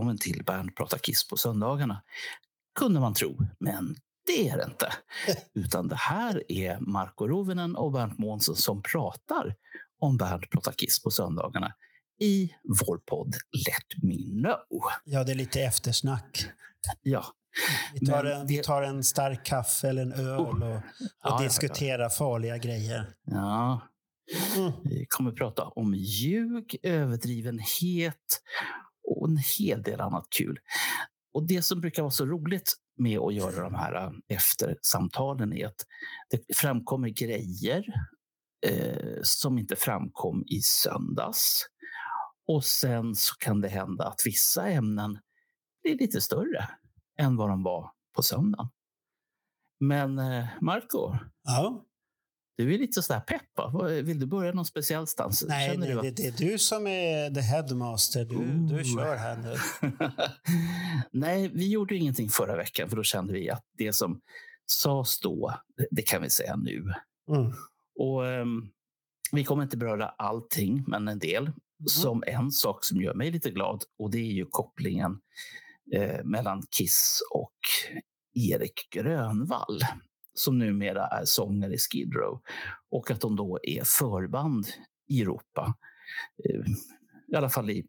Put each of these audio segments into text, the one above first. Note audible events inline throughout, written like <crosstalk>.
Välkommen till Bernt pratar Kiss på söndagarna. Kunde man tro, men det är det inte. <laughs> Utan det här är Marco Rovinen och Bernt Månsson som pratar om Bernt pratar Kiss på söndagarna i vår podd Let Me Know. Ja, det är lite eftersnack. Ja, Vi tar, en, det- tar en stark kaffe eller en öl och, och Ja, ja, diskuterar farliga grejer. ja. Mm. Vi kommer prata om ljug, överdrivenhet och en hel del annat kul. Och det som brukar vara så roligt med att göra de här äh, eftersamtalen är att det framkommer grejer eh, som inte framkom i söndags. Och sen så kan det hända att vissa ämnen blir lite större än vad de var på söndagen. Men eh, Marco, Ja du är lite sådär pepp. Vill du börja någon speciell stans? Nej, nej det, det är du som är the headmaster. Du, du kör här nu. <laughs> Nej, vi gjorde ingenting förra veckan för då kände vi att det som sades då, det- kan vi säga nu. Mm. Och ehm, Vi kommer inte beröra allting, men en del. Som en sak som gör mig lite glad och det är ju kopplingen eh, mellan Kiss och Erik Grönvall som numera är sångare i Skid Row och att de då är förband i Europa. Eh, I alla fall i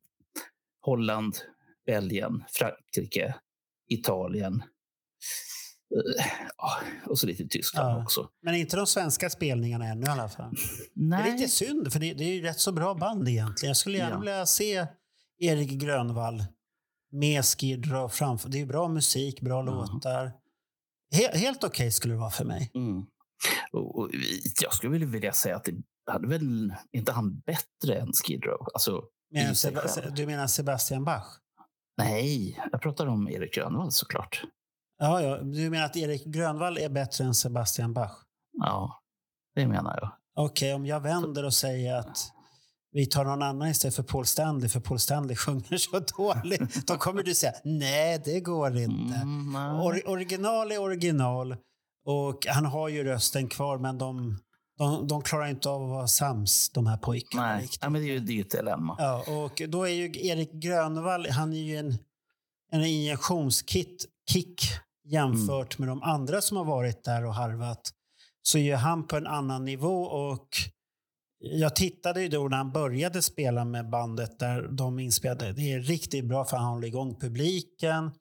Holland, Belgien, Frankrike, Italien eh, och så lite Tyskland Ja. också. Men inte de svenska spelningarna ännu i alla fall. Det är Nej, lite synd, för det, det är ju rätt så bra band egentligen. Jag skulle gärna Ja. vilja se Erik Grönvall med Skid Row framför. Det är bra musik, bra låtar. He, helt okej skulle det vara för mig. Mm. Och, och, jag skulle vilja säga att det hade väl inte han bättre än Skid Row. Alltså, Men Seb- du menar Sebastian Bach? nej, jag pratar om Erik Grönvall såklart. Ja, ja, du menar att Erik Grönvall är bättre än Sebastian Bach? Ja, det menar jag. Okej, om jag vänder och säger att vi tar någon annan istället för Paul Stanley, för Paul Stanley sjunger så dåligt, då kommer du säga nej, det går inte. Mm. Or, original är original och han har ju rösten kvar, men de, de, de klarar inte av att vara sams, de här pojkarna. nej. Ja, men det är ju det är ju ett dilemma. Ja, och då är ju Erik Grönvall, han är ju en, en injektionskit kick jämfört med de andra som har varit där och harvat. Så är han på en annan nivå och jag tittade ju då när han började spela med bandet där de inspelade. Det är riktigt bra för han håller igång publiken.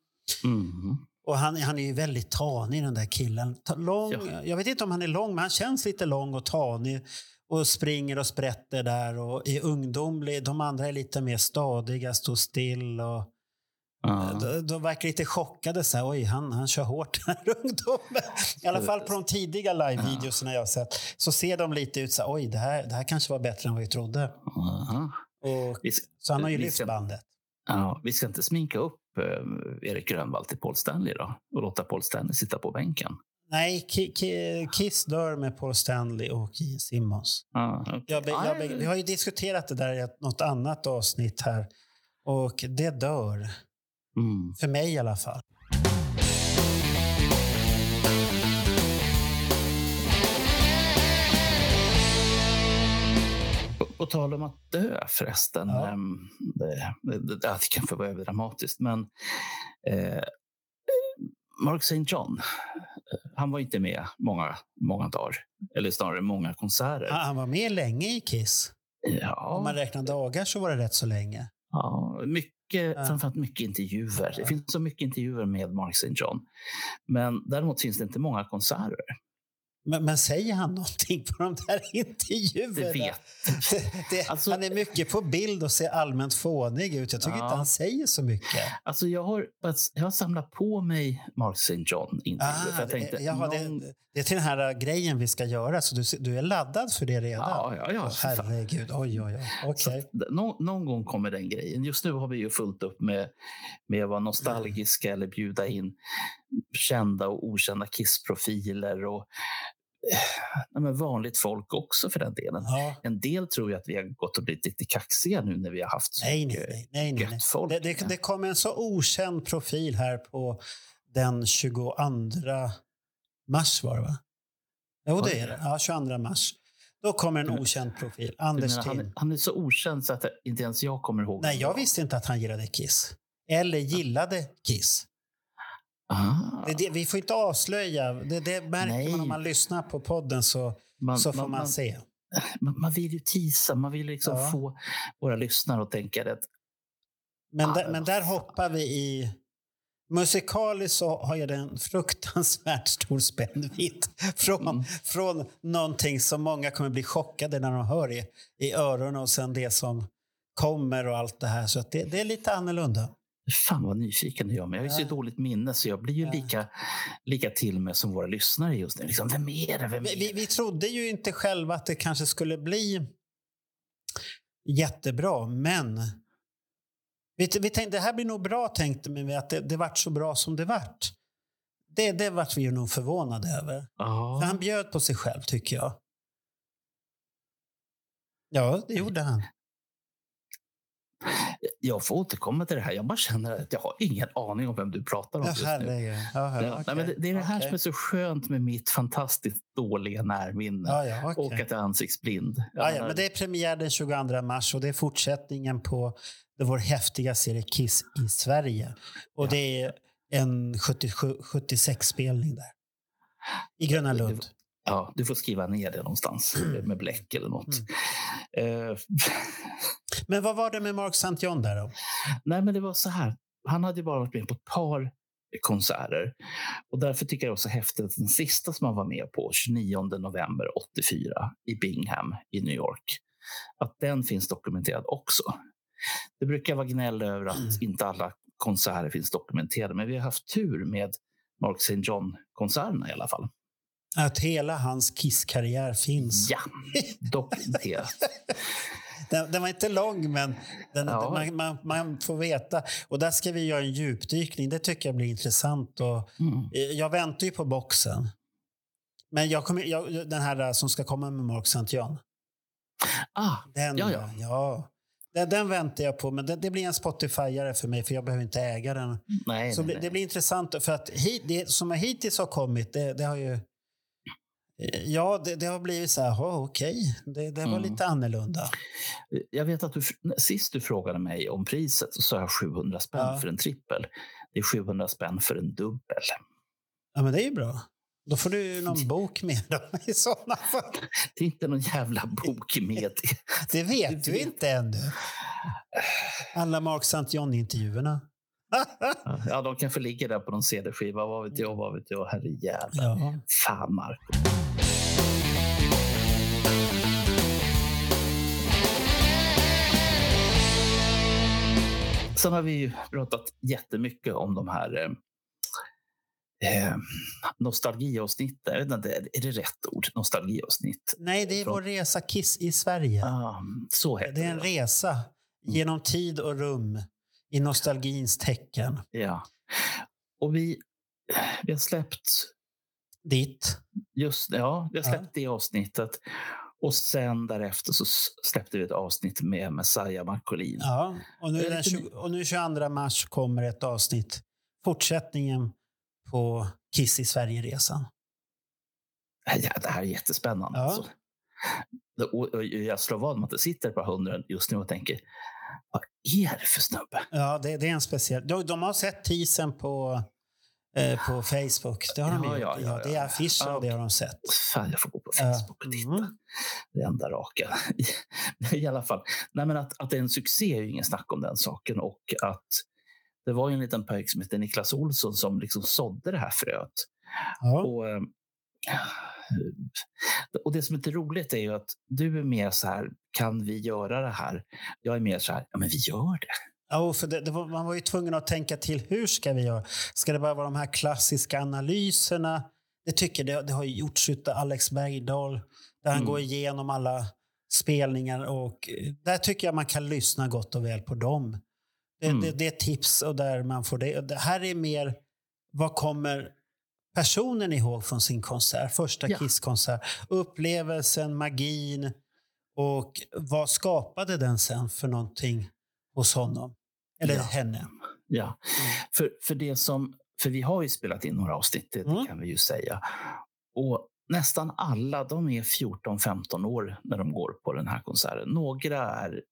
Mm. Och han, han är ju väldigt tanig den där killen. Lång, Ja. Jag vet inte om han är lång, men han känns lite lång och tanig. Och springer och sprätter där och är ungdomlig. De andra är lite mer stadiga, står still. Och, Ja. de, de verkar lite chockade. Så här, Oj, han, han kör hårt den här <laughs> ungdomen. I alla fall på de tidiga live-videorna jag sett. Så ser de lite ut så här, oj, det här, det här kanske var bättre än vad vi trodde. Aha. Och, Vi, ska, så han har ju lyft ska- bandet. ja, vi ska inte sminka upp eh, Erik Grönvall till Paul Stanley då och låta Paul Stanley sitta på bänken. Nej, Ki- Ki- Kiss dör med Paul Stanley och Simmons. Ja, okej. Jag, be- jag, be- vi har ju diskuterat det där i något annat avsnitt här. Och det dör. Mm. För mig i alla fall. På, tal om att dö förresten. Ja. ehm, Det, det, det kanske var överdramatiskt, men eh, Mark St. John, eh, han var inte med många, många dagar. Eller snarare många konserter. Han han var med länge i Kiss. Om Ja, man räknar dagar så var det rätt så länge. Ja, mycket, Ja. framförallt mycket intervjuer. Det finns så mycket intervjuer med Mark St. John. Men däremot finns det inte många konserter. Men, men säger han någonting på de där <laughs> intervjuerna? Det vet <laughs> Det, Alltså- han är mycket på bild och ser allmänt fånig ut. Jag tycker Ja. inte han säger så mycket. Alltså jag har, jag har samlat på mig Mark St. John intervjuer. för jag tänkte, det, jaha, någon, det, det är till den här grejen vi ska göra, så du, du är laddad för det redan? ja, ja, ja, herregud, oj, oj, oj. Okej. Nå, någon gång kommer den grejen. Just nu har vi ju fullt upp med, med att vara nostalgiska eller bjuda in kända och okända Kiss-profiler och eh, men vanligt folk också för den delen. Ja. En del tror ju att vi har gått och blivit lite kaxiga nu när vi har haft så Nej, mycket nej, nej. nej, nej, folk. Det, det, det kom en så okänd profil här på den 22 mars var det va? Jo, det är det. Ja, 22 mars. Då kommer en okänd profil. Jag Anders menar, han, han är så okänd så att inte ens jag kommer ihåg. Nej, jag visste inte att han gillade Kiss. Eller gillade Kiss. Ah, Det, det, vi får inte avslöja. Det, det märker Nej. man om man lyssnar på podden så, man, så får man, man, se. <laughs> man, man vill ju tisa, man vill liksom Ja. få våra lyssnare att tänka att Men, Ah, där, men där fan. hoppar vi i... Musikaliskt så har jag en fruktansvärt <laughs> stor spännvidd från, Mm. från någonting som många kommer bli chockade när de hör i, i öronen och sen det som kommer och allt det här. Så det, det är lite annorlunda. Fan vad nyfiken jag är. Men jag har ju så dåligt minne så jag blir ju lika, lika till med som våra lyssnare just nu. Liksom, vem är det? Vem är Vi, vi, det? vi trodde ju inte själva att det kanske skulle bli jättebra, men vi, vi tänkte det här blir nog bra, tänkte vi, att det, det vart så bra som det vart. Det, det vart vi ju nog förvånade över. För han bjöd på sig själv, tycker jag. Ja, det gjorde han. Jag får återkomma till det här. Jag bara känner att jag har ingen aning om vem du pratar om just nu. Ja, Ja, nej, men det, är det här okej. som är så skönt med mitt fantastiskt dåliga närminne. Ja, ja, okej. Och att jag är ansiktsblind. Jag Ja, men det är premiär den 22 mars och det är fortsättningen på vår häftiga serie Kiss i Sverige. Och Ja. det är en 76-spelning där. I Gröna Lund. Ja, du får skriva ner det någonstans med bläck eller något. Mm. Eh, <laughs> Men vad var det med Mark St. John där då? Nej, men det var så här. Han hade bara varit med på ett par konserter. Och därför tycker jag också häftigt att den sista som han var med på, 29 november 84 i Bingham i New York, att den finns dokumenterad också. Det brukar vara gnäll över att Mm. inte alla konserter finns dokumenterade, men vi har haft tur med Mark St. John-konserterna i alla fall. Att hela hans Kiss-karriär finns. Ja, dokumenterat. <laughs> Den, den var inte lång, men den, Ja. man, man, man får veta. Och där ska vi göra en djupdykning. Det tycker jag blir intressant. Och, Mm. eh, jag väntar ju på boxen. Men jag kommer, jag, den här som ska komma med Mark St. John. Ah, Den, Ja, ja. ja. Den, den väntar jag på, men det, det blir en Spotifyare för mig för jag behöver inte äga den. nej, Så nej, bli- nej. det blir intressant för att hit, det som hittills har kommit, det, det har ju... Ja, det, det har blivit så här, oh, okej, det, det var Mm. lite annorlunda. Jag vet att du, sist du frågade mig om priset så sa jag 700 spänn Ja. för en trippel. Det är 700 spänn för en dubbel. Ja, men det är ju bra. Då får du någon <laughs> bok med då, i sådana fall. Det är inte någon jävla bok med. <laughs> Det vet Du du vet. inte ännu. Alla Mark St. John-intervjuerna. Ja, de kanske ligger där på någon CD-skiva. Vad vet jag, vad vet jag. Herrejävlar. ja. Fan, Marco. Sen har vi pratat jättemycket om de här eh, eh, nostalgiavsnitten. Jag vet inte, är det rätt ord? Nostalgiavsnitt? Nej, det är Från- vår resa Kiss i Sverige. Ah, så heter Det är en det. resa genom tid och rum i nostalgins tecken. Ja. Och vi, vi har släppt Ditt. just ja, vi har Ja. släppt det avsnittet. Och sen därefter så släppte vi ett avsnitt med Messiah Marcolin. Ja, och nu, den lite 20, och nu 22 mars kommer ett avsnitt. Fortsättningen på Kiss i Sverige-resan. Ja, det här är jättespännande. Ja. Alltså. Och, jag slår vad om att det sitter par hundra just nu och tänker, vad är det för snubbe? Ja, det, det är en speciell... De, de har sett teasern på, eh, på Facebook. Det har de Ja, gjort. ja, ja, det är affischer Ja, och det har de sett. Fan, jag får gå på. Facebook och titta. Mm. Det enda raka. <laughs> I alla fall. Nej, men att, att det är en succé är ju ingen snack om den saken. Och att det var ju en liten pojk som hette Niklas Olsson som liksom sådde det här fröet. Ja. Och, eh, <laughs> Och det som är lite roligt är ju att du är mer så här, kan vi göra det här? Jag är mer så här, ja men vi gör det. Ja, för det, det var, man var ju tvungen att tänka till. Hur ska vi göra? Ska det bara vara de här klassiska analyserna? Det tycker det, det har gjorts av Alex Bergdahl. Där han Mm. går igenom alla spelningar. och eh, Där tycker jag man kan lyssna gott och väl på dem. Det, Mm. det, det är tips och där man får det. Det här är mer, vad kommer personen ihåg från sin konsert? Första Ja. Kiss-konsert. Upplevelsen, magin och vad skapade den sen för någonting hos honom? Eller Ja. henne? Ja, för, för det som, för vi har ju spelat in några avsnitt, det, Mm. kan vi ju säga. Och nästan alla, de är 14-15 år när de går på den här konserten. Några är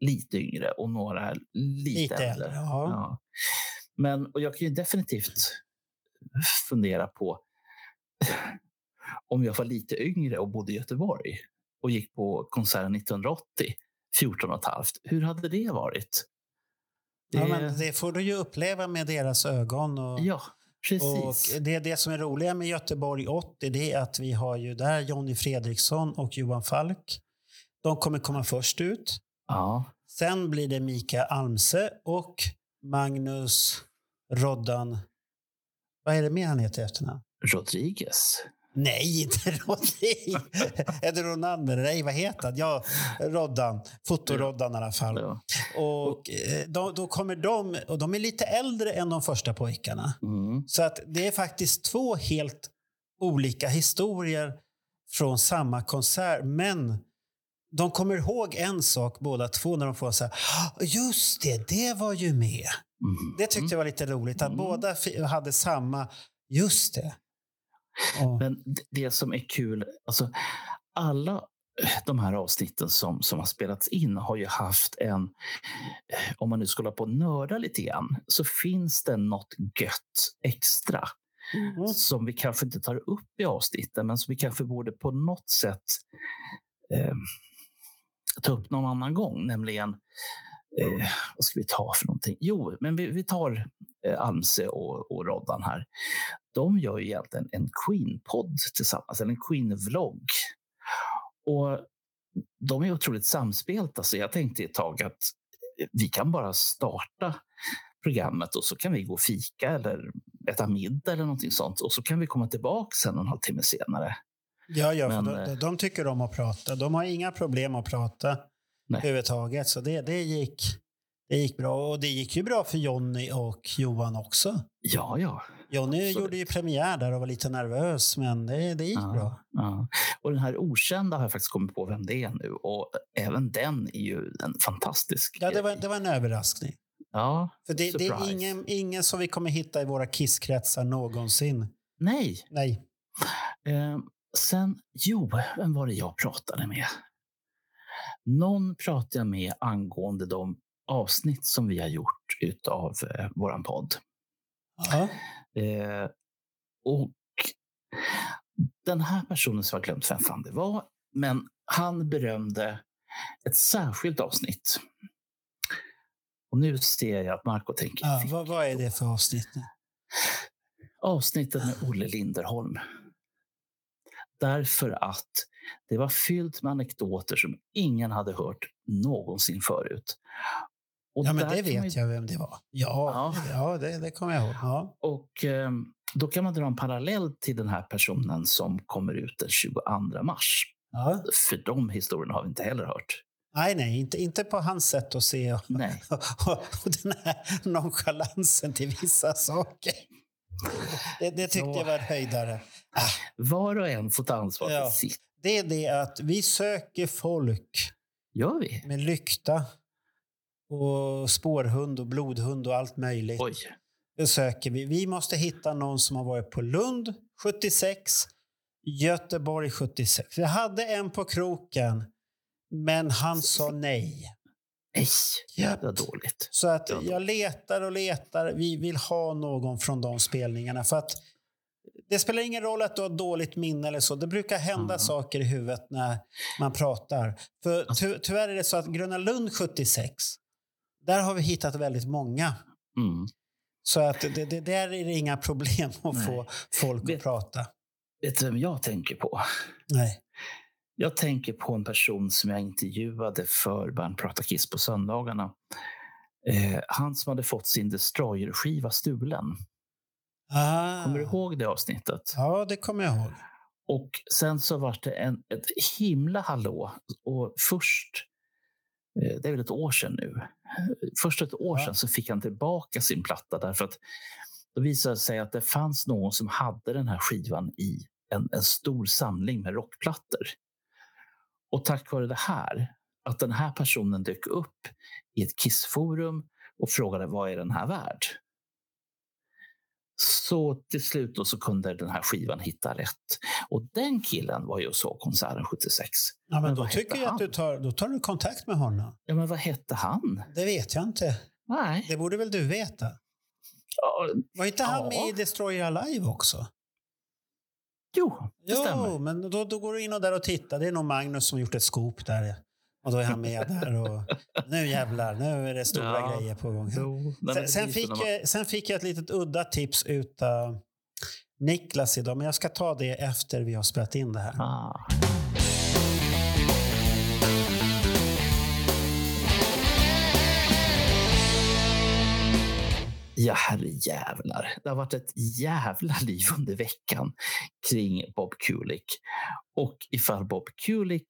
lite yngre och några är lite, Lite äldre. äldre, ja. Men och jag kan ju definitivt <laughs> fundera på om jag var lite yngre och bodde i Göteborg och gick på konserten 1980, 14 och ett halvt. Hur hade det varit? Ja, men det får du ju uppleva med deras ögon. Och, Ja, precis. och det, det som är roliga med Göteborg 80 det är att vi har ju där Jonny Fredriksson och Johan Falk. De kommer komma först ut. ja, Sen blir det Mika Almse och Magnus Roddan. Vad är det mer han heter i efternamn? Rodriguez. Nej, inte <laughs> är det Ronander? Nej, vad heter han? Ja, Roddan. Fotoroddan i alla fall. Ja. Och eh, då, då kommer de, och de är lite äldre än de första pojkarna. Mm. Så att det är faktiskt två helt olika historier från samma konsert. Men de kommer ihåg en sak båda två när de får här, "Ah, just det, det var ju med. Mm. Det tyckte jag var lite roligt, att Mm. båda hade samma, just det. Och, Men det som är kul, alltså alla de här avsnitten som, som har spelats in har ju haft en, eh, om man nu ska hålla på nörda lite grann, så finns det något gött extra Mm. som vi kanske inte tar upp i avsnitten, men som vi kanske borde på något sätt eh, ta upp någon annan gång, nämligen eh, vad ska vi ta för någonting? Jo, men vi, vi tar eh, Almse och, och Roddan här. De gör ju egentligen en Queen-podd tillsammans, eller en Queen-vlogg. Och de är otroligt samspelta, så jag tänkte ett tag att vi kan bara starta programmet och så kan vi gå och fika eller äta middag eller någonting sånt. Och så kan vi komma tillbaka sen en halvtimme senare. ja, ja, men, för de, eh, de tycker om att prata. De har inga problem att prata Nej. överhuvudtaget. Så det, det, gick, det gick bra. Och det gick ju bra för Jonny och Johan också. Ja, ja. Jonny Absolut. gjorde ju premiär där och var lite nervös, men det, det gick ja, bra. Ja. Och den här okända har jag faktiskt kommit på vem det är nu. Och även den är ju en fantastisk Ja, det var, det var en överraskning. Ja, För det, det är ingen, ingen som vi kommer hitta i våra kisskretsar någonsin. nej. Nej. Eh, sen, jo, vem var det jag pratade med? Någon pratade jag med angående de avsnitt som vi har gjort utav eh, våran podd. Eh, och den här personen som jag glömt vem fan det var, men han berömde ett särskilt avsnitt. Och nu ser jag att Marco tänker. Ja, vad, vad är det för avsnitt? Avsnittet med Olle Linderholm. Därför att det var fyllt med anekdoter som ingen hade hört någonsin förut. Och Ja, men det man vet ju- jag vem det var. Ja, Ja. ja. det, det kommer jag ihåg. Ja. Och eh, då kan man dra en parallell till den här personen som kommer ut den 22 mars. Ja. För de historierna har vi inte heller hört. Nej, nej, inte, inte på hans sätt att se och, Nej. och, <laughs> och den här nonchalansen till vissa saker. Det, det tyckte Ja. jag var en höjdare. Var och en får ta ansvar för sitt. Det är det att vi söker folk Gör vi? med lykta och spårhund och blodhund och allt möjligt. Oj. Det söker vi. Vi måste hitta någon som har varit på Lund 76, Göteborg 76. Jag hade en på kroken, men han sa nej. Nej, jävla dåligt. Så att Ja. jag letar och letar. Vi vill ha någon från de spelningarna. För att det spelar ingen roll att du har dåligt minne eller så. Det brukar hända Mm. saker i huvudet när man pratar. För Alltså- ty tyvärr är det så att Gröna Lund 76, där har vi hittat väldigt många. Mm. Så att det, det, där är det inga problem att Nej. få folk Vet- att prata. vet du vem jag tänker på? Nej. Jag tänker på en person som jag intervjuade för Bernt pratar Kiss på söndagarna. Eh, han som hade fått sin Destroyer-skiva stulen. Ah. Kommer du ihåg det avsnittet? Ja, det kommer jag ihåg. Och sen så var det en, ett himla hallå. Och först, eh, det är väl ett år sedan nu, först ett år Ja. sedan så fick han tillbaka sin platta därför att då visade det sig att det fanns någon som hade den här skivan i en, en stor samling med rockplattor. Och tack vare det här, att den här personen dök upp i ett Kissforum och frågade vad är den här värd? Så till slut då så kunde den här skivan hitta rätt. Och den killen var ju och såg konserten 76. Ja, men Men då tycker jag att du han? tar, då tar du kontakt med honom. Ja, men vad hette han? Det vet jag inte. Nej. Det borde väl du veta? Ja, Var inte han Ja. med i Destroy Alive också? jo, det Jo, stämmer. men då, då går du in och där och tittar. Det är nog Magnus som gjort ett scoop där. Och då är han med där. Och, nu jävlar, nu är det stora Ja. grejer på gång. Jo, Sen, fick man- sen fick jag ett litet udda tips utav Niklas idag, men jag ska ta det efter vi har spelat in det här. Ah. Ja, herrejävlar. Det har varit ett jävla liv under veckan kring Bob Kulick. Och ifall Bob Kulick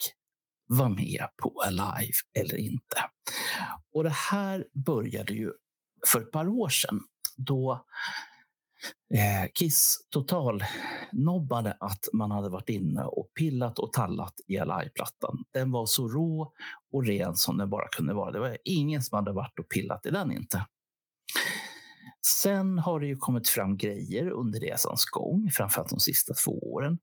var med på Alive eller inte. Och det här började ju för ett par år sedan då eh, Kiss total nobbade att man hade varit inne och pillat och tallat i Alive-plattan. Den var så rå och ren som den bara kunde vara. Det var ingen som hade varit och pillat i den inte. Sen har det ju kommit fram grejer under resans gång, framförallt de sista två åren.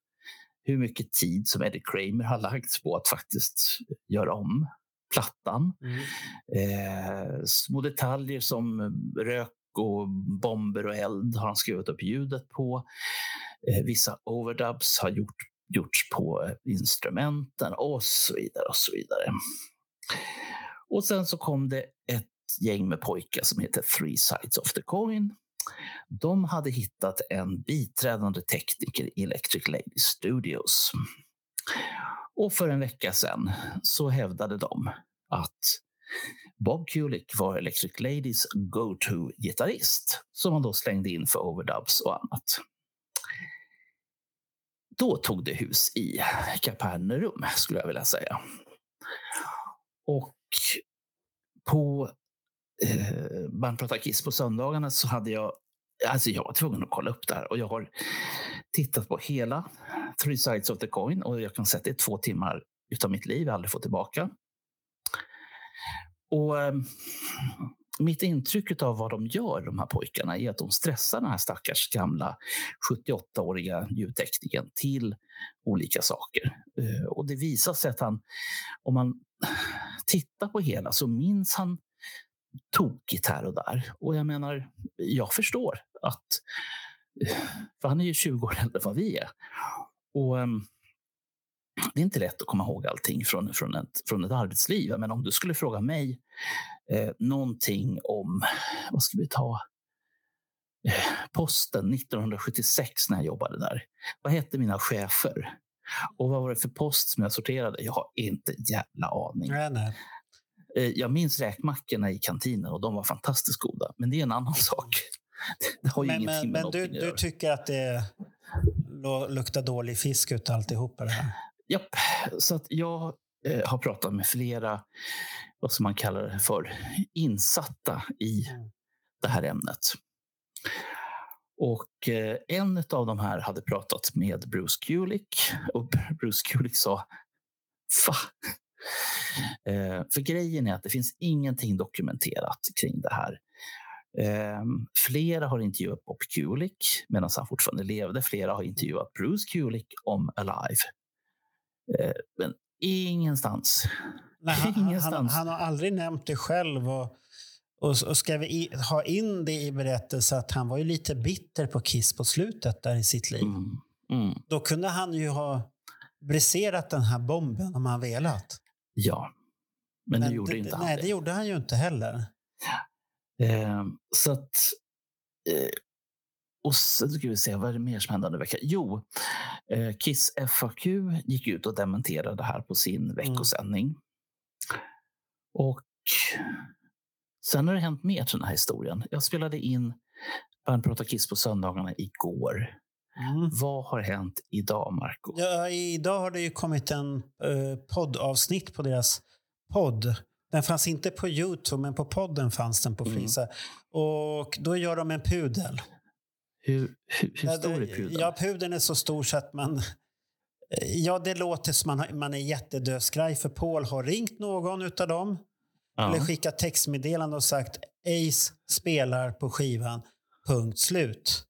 Hur mycket tid som Eddie Kramer har lagts på att faktiskt göra om plattan. Mm. Eh, små detaljer som rök och bomber och eld har han skruvat upp ljudet på. Eh, vissa overdubs har gjort, gjorts på eh, instrumenten och så vidare. Och så vidare. Och sen så kom det ett gäng med pojkar som heter Three Sides of the Coin. De hade hittat en biträdande tekniker i Electric Lady Studios. Och för en vecka sedan så hävdade de att Bob Kulick var Electric Ladies go-to-gitarrist som man då slängde in för overdubs och annat. Då tog det hus i Kapernaum, skulle jag vilja säga. Och på eh, Band Pratar Kiss på söndagarna så hade jag Alltså jag var tvungen att kolla upp det här och jag har tittat på hela Three Sides of the Coin och jag kan säga att det är två timmar utav mitt liv jag aldrig får tillbaka. Och eh, mitt intryck av vad de gör, de här pojkarna, är att de stressar den här stackars gamla 78-åriga ljudteknikern till olika saker. Eh, och det visar sig att han, om man tittar på hela, så minns han tokigt här och där. Och jag menar, jag förstår att... För han är ju 20 år äldre än vad vi är. Och ehm, det är inte lätt att komma ihåg allting från, från, ett, från ett arbetsliv. Men om du skulle fråga mig eh, någonting om, vad ska vi ta, eh, posten 1976 när jag jobbade där. Vad hette mina chefer? Och vad var det för post som jag sorterade? Jag har inte en jävla aning. Nej, nej. Eh, Jag minns räkmackorna i kantinen och de var fantastiskt goda. Men det är en annan sak. <laughs> Det har ju Men, ingenting men, med men du, du tycker att det luktar dålig fisk ut alltihopa det här? Japp, så att jag eh, har pratat med flera, vad som man kallar det för, insatta i Mm. det här ämnet. Och eh, en av de här hade pratat med Bruce Kulick och Bruce Kulick sa Fa. Eh, för grejen är att det finns ingenting dokumenterat kring det här. Eh, flera har intervjuat Bob Kulick medan han fortfarande levde. Flera har intervjuat Bruce Kulick om Alive. Eh, men ingenstans. Nej, han, han, han, Ingenstans. han har aldrig nämnt det själv. Och, och, och ska vi i, ha in det i berättelse att han var ju lite bitter på Kiss på slutet där i sitt liv. Mm. Mm. Då kunde han ju ha briserat den här bomben om han velat. Ja, men, nu gjorde det, inte han Nej, det. det gjorde han ju inte heller. Eh, så att, eh, och så ska vi se, vad är det mer som hände under veckan? Jo, eh, Kiss FAQ gick ut och dementerade det här på sin veckosändning. Och sen har det hänt mer till den här historien. Jag spelade in Band Prata Kiss på söndagarna igår. Mm. Vad har hänt idag, Marco? Ja, idag har det ju kommit en eh, poddavsnitt på deras podd. Den fanns inte på Youtube, men på podden fanns den på Mm. Frisa. Och då gör de en pudel. Hur, hur, hur Ja, stor är pudeln? Ja, pudeln är så stor så att man... Ja, det låter som man, man är jättedödskraj för Paul har ringt någon utav dem. Ja. Eller skickat textmeddelande och sagt Ace spelar på skivan, punkt slut.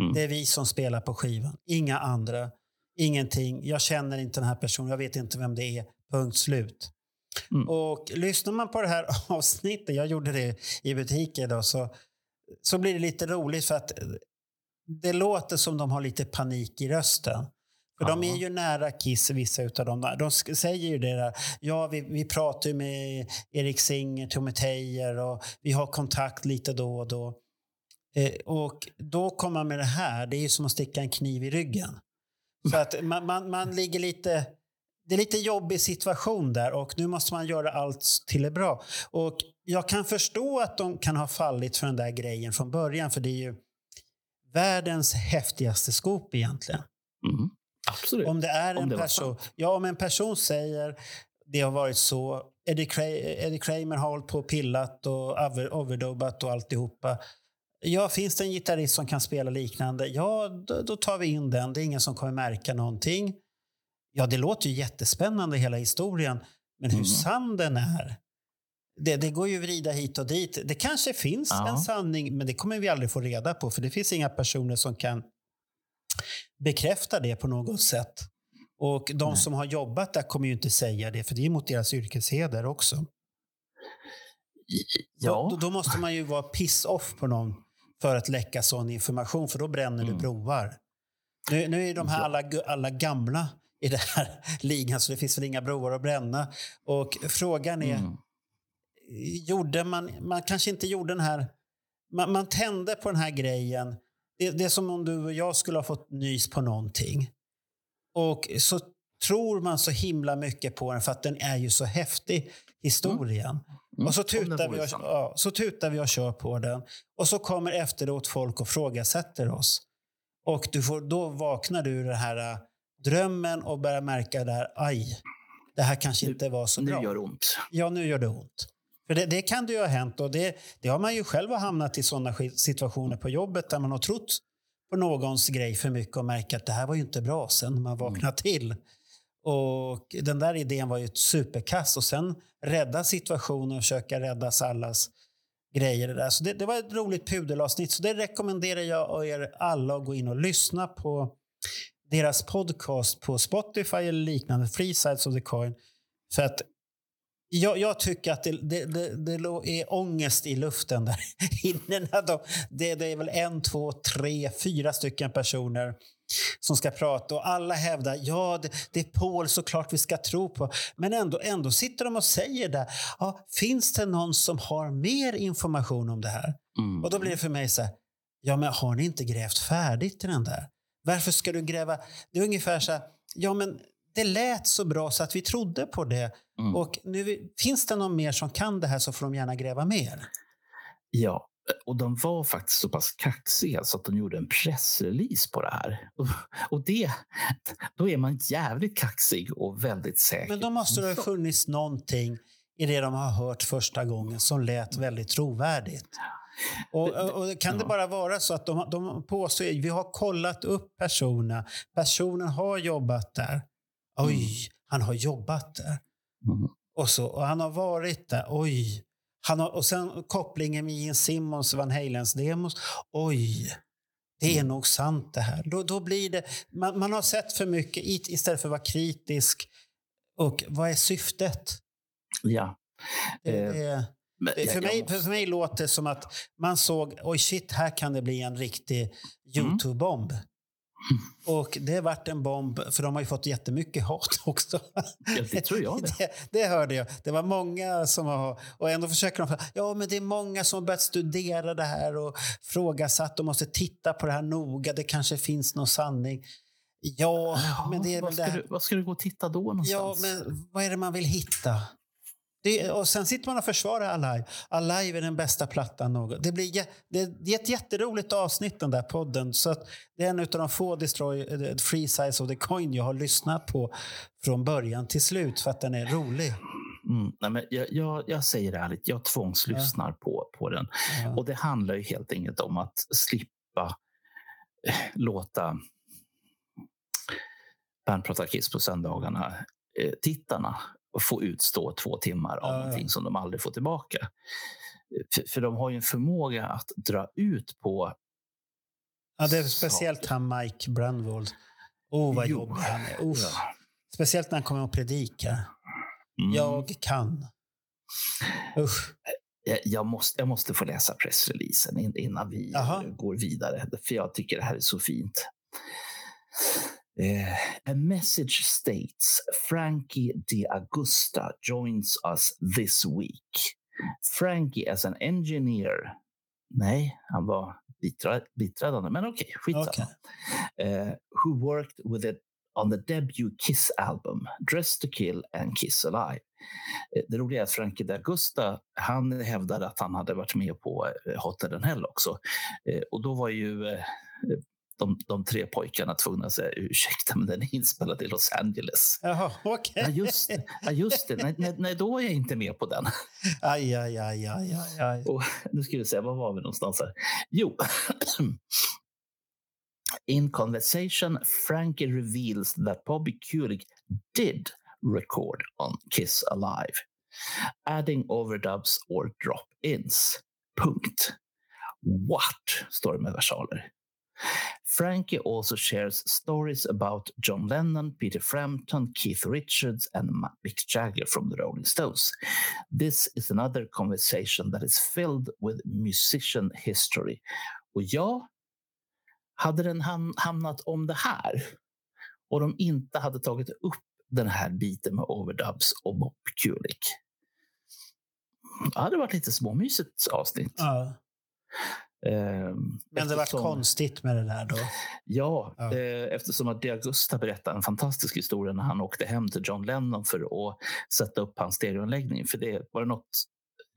Mm. Det är vi som spelar på skivan, inga andra. Ingenting. Jag känner inte den här personen, jag vet inte vem det är, punkt slut. Mm. Och lyssnar man på det här <laughs> avsnittet, jag gjorde det i butiken då, så, så blir det lite roligt för att det låter som de har lite panik i rösten. För de är ju nära Kiss, vissa utav dem. De säger ju det där, ja vi, vi pratar ju med Erik Singer, Tommy Teijer och vi har kontakt lite då och då. Eh, och då kommer man med det här, det är ju som att sticka en kniv i ryggen. Så att man, man, man ligger lite... Det är lite jobbig situation där och nu måste man göra allt till det bra. Och jag kan förstå att de kan ha fallit för den där grejen från början för det är ju världens häftigaste skop egentligen. Mm. Absolut. Om det är Om en det person, ja, om en person säger det har varit så, Eddie, Kra- Eddie Kramer har hållit på och pillat och over, overdubbat och alltihopa. Ja, finns det en gitarrist som kan spela liknande, ja, då, då tar vi in den. Det är ingen som kommer märka någonting. Ja, det låter ju jättespännande hela historien, men hur Mm. sann den är, det, det går ju att vrida hit och dit. Det kanske finns Ja. en sanning, men det kommer vi aldrig få reda på, för det finns inga personer som kan bekräfta det på något sätt. Och de Nej. som har jobbat där kommer ju inte säga det, för det är mot deras yrkesheder också. ja. Då, då måste man ju vara piss-off på någon för att läcka sån information, för då bränner du Mm. broar. Nu, nu är de här alla, alla gamla i den här <laughs> ligan, så det finns väl inga broar att bränna. Och frågan är, Mm. gjorde man, man kanske inte gjorde den här, man, man tände på den här grejen. Det, det är som om du och jag skulle ha fått nys på någonting. Och så tror man så himla mycket på den för att den är ju så häftig, historien. Mm. Och så tutar, vi och, ja, så tutar vi och kör på den. Och så kommer efteråt folk och frågasätter oss. Och du får, då vaknar du ur den här äh, drömmen och börjar märka där, aj, det här kanske Nu- inte var så Nu bra. gör det ont. Ja, nu gör det ont. För det, det kan det ju ha hänt och det, det har man ju själv hamnat i sådana situationer på jobbet där man har trott på någons grej för mycket och märkt att det här var ju inte bra sen man vaknar till. Och den där idén var ju ett superkass och sen rädda situationen och försöka rädda allas grejer. Det, där. Så det, det var ett roligt pudelavsnitt. Så det rekommenderar jag er alla att gå in och lyssna på deras podcast på Spotify eller liknande, Free Sides of the Coin. För att jag, jag tycker att det, det, det, det är ångest i luften där <laughs> inne. Det, det är väl en, två, tre, fyra stycken personer som ska prata och alla hävdar ja, det, det är Paul såklart vi ska tro på. Men ändå, ändå sitter de och säger det. Ja, finns det någon som har mer information om det här? Mm. Och då blir det för mig så här, ja men har ni inte grävt färdigt i den där? Varför ska du gräva? Det är ungefär så här, ja men det lät så bra så att vi trodde på det. Mm. Och nu finns det någon mer som kan det här så får de gärna gräva mer. Ja, och de var faktiskt så pass kaxiga så att de gjorde en pressrelease på det här. Och, det, då är man jävligt kaxig och väldigt säker. Men då måste det ha funnits någonting i det de har hört första gången som lät väldigt trovärdigt. Och, och, kan det bara vara så att de, de påstår vi har kollat upp personen. Personen har jobbat där. Oj, han har jobbat där. Mm. Och, så, och han har varit där. Oj. Han har, och sen kopplingen med Gene Simmons Van Halens demos. Oj. Det är nog sant det här. Då, då blir det, man, man har sett för mycket istället för att vara kritisk. Och vad är syftet? Ja. Det, Eh, det, det, för, mig, för, för mig låter det som att man såg, oj shit, här kan det bli en riktig Youtube-bomb. Och det har varit en bomb, för de har ju fått jättemycket hat <laughs> också. Ja, det tror jag det. det. Det hörde jag. Det var många som har... Och ändå försöker de... Ja, men det är många som har börjat studera det här och frågasatt och måste titta på det här noga. Det kanske finns någon sanning. Ja, Jaha, men det är vad, väl det du, vad ska du gå och titta då någonstans? Ja, men vad är det man vill hitta? Det, och sen sitter man och försvarar Alive. Alive är den bästa plattan någon. Det, blir, det, är ett jätteroligt avsnitt den där podden. Så det är en av de få Destroy, eh, Free Size of the Coin jag har lyssnat på från början till slut för att den är rolig. Mm, nej, men jag, jag, jag säger det ärligt, jag tvångslyssnar på, på den. Ja. Och det handlar ju helt enkelt om att slippa eh, låta Bernt pratar Kiss på söndagarna, eh, tittarna, få utstå två timmar av Ja, någonting som de aldrig får tillbaka. Eh, För, för de har ju en förmåga att dra ut på... Ja, det är speciellt han Mike Brandvold. Oh, vad Jo. jobbig han är. Uff. Ja. Speciellt när han kommer och predikar. Mm. Jag kan. Usch. Jag, jag, måste, jag måste få läsa pressreleasen in- innan vi Jaha. eh, går vidare, för jag tycker det här är så fint. Eh, a message states Frankie de Augusta joins us this week. Frankie as an engineer. Nej, han var biträdande, men okej, skitsamma. Okej. Uh, who worked with it on the debut Kiss album, Dress to kill and Kiss Alive. Eh, Det roliga är att Frankie D'Agusta, han hävdade att han hade varit med på eh, Hotter than Hell också. Eh, Och då var ju eh, de, de tre pojkarna tvungna att säga ursäkta, men den är inspelad i Los Angeles. Jaha, okej. Ja, just. Ja, just det. Nej, nej, nej, då är jag inte med på den. Aj, aj, aj, aj, aj, aj. Och nu ska vi se, var var vi någonstans här? Jo. In conversation, Frankie reveals that Bobby Kulik did record on Kiss Alive, adding overdubs or drop-ins. Punkt. What? står det med versaler. Frankie also shares stories about John Lennon, Peter Frampton, Keith Richards, and Mick Jagger from the Rolling Stones. This is another conversation that is filled with musician history. Och ja, hade den ham- hamnat om det här och de inte hade tagit upp den här biten med overdubs och Bob Kulik. Det hade varit lite småmysigt avsnitt. Uh. Ehm, Men det var eftersom- konstigt med det där då. Ja, Ja. Eh, eftersom att Augusta berättade en fantastisk historia när han åkte hem till John Lennon för att sätta upp hans stereoanläggning. För det var det något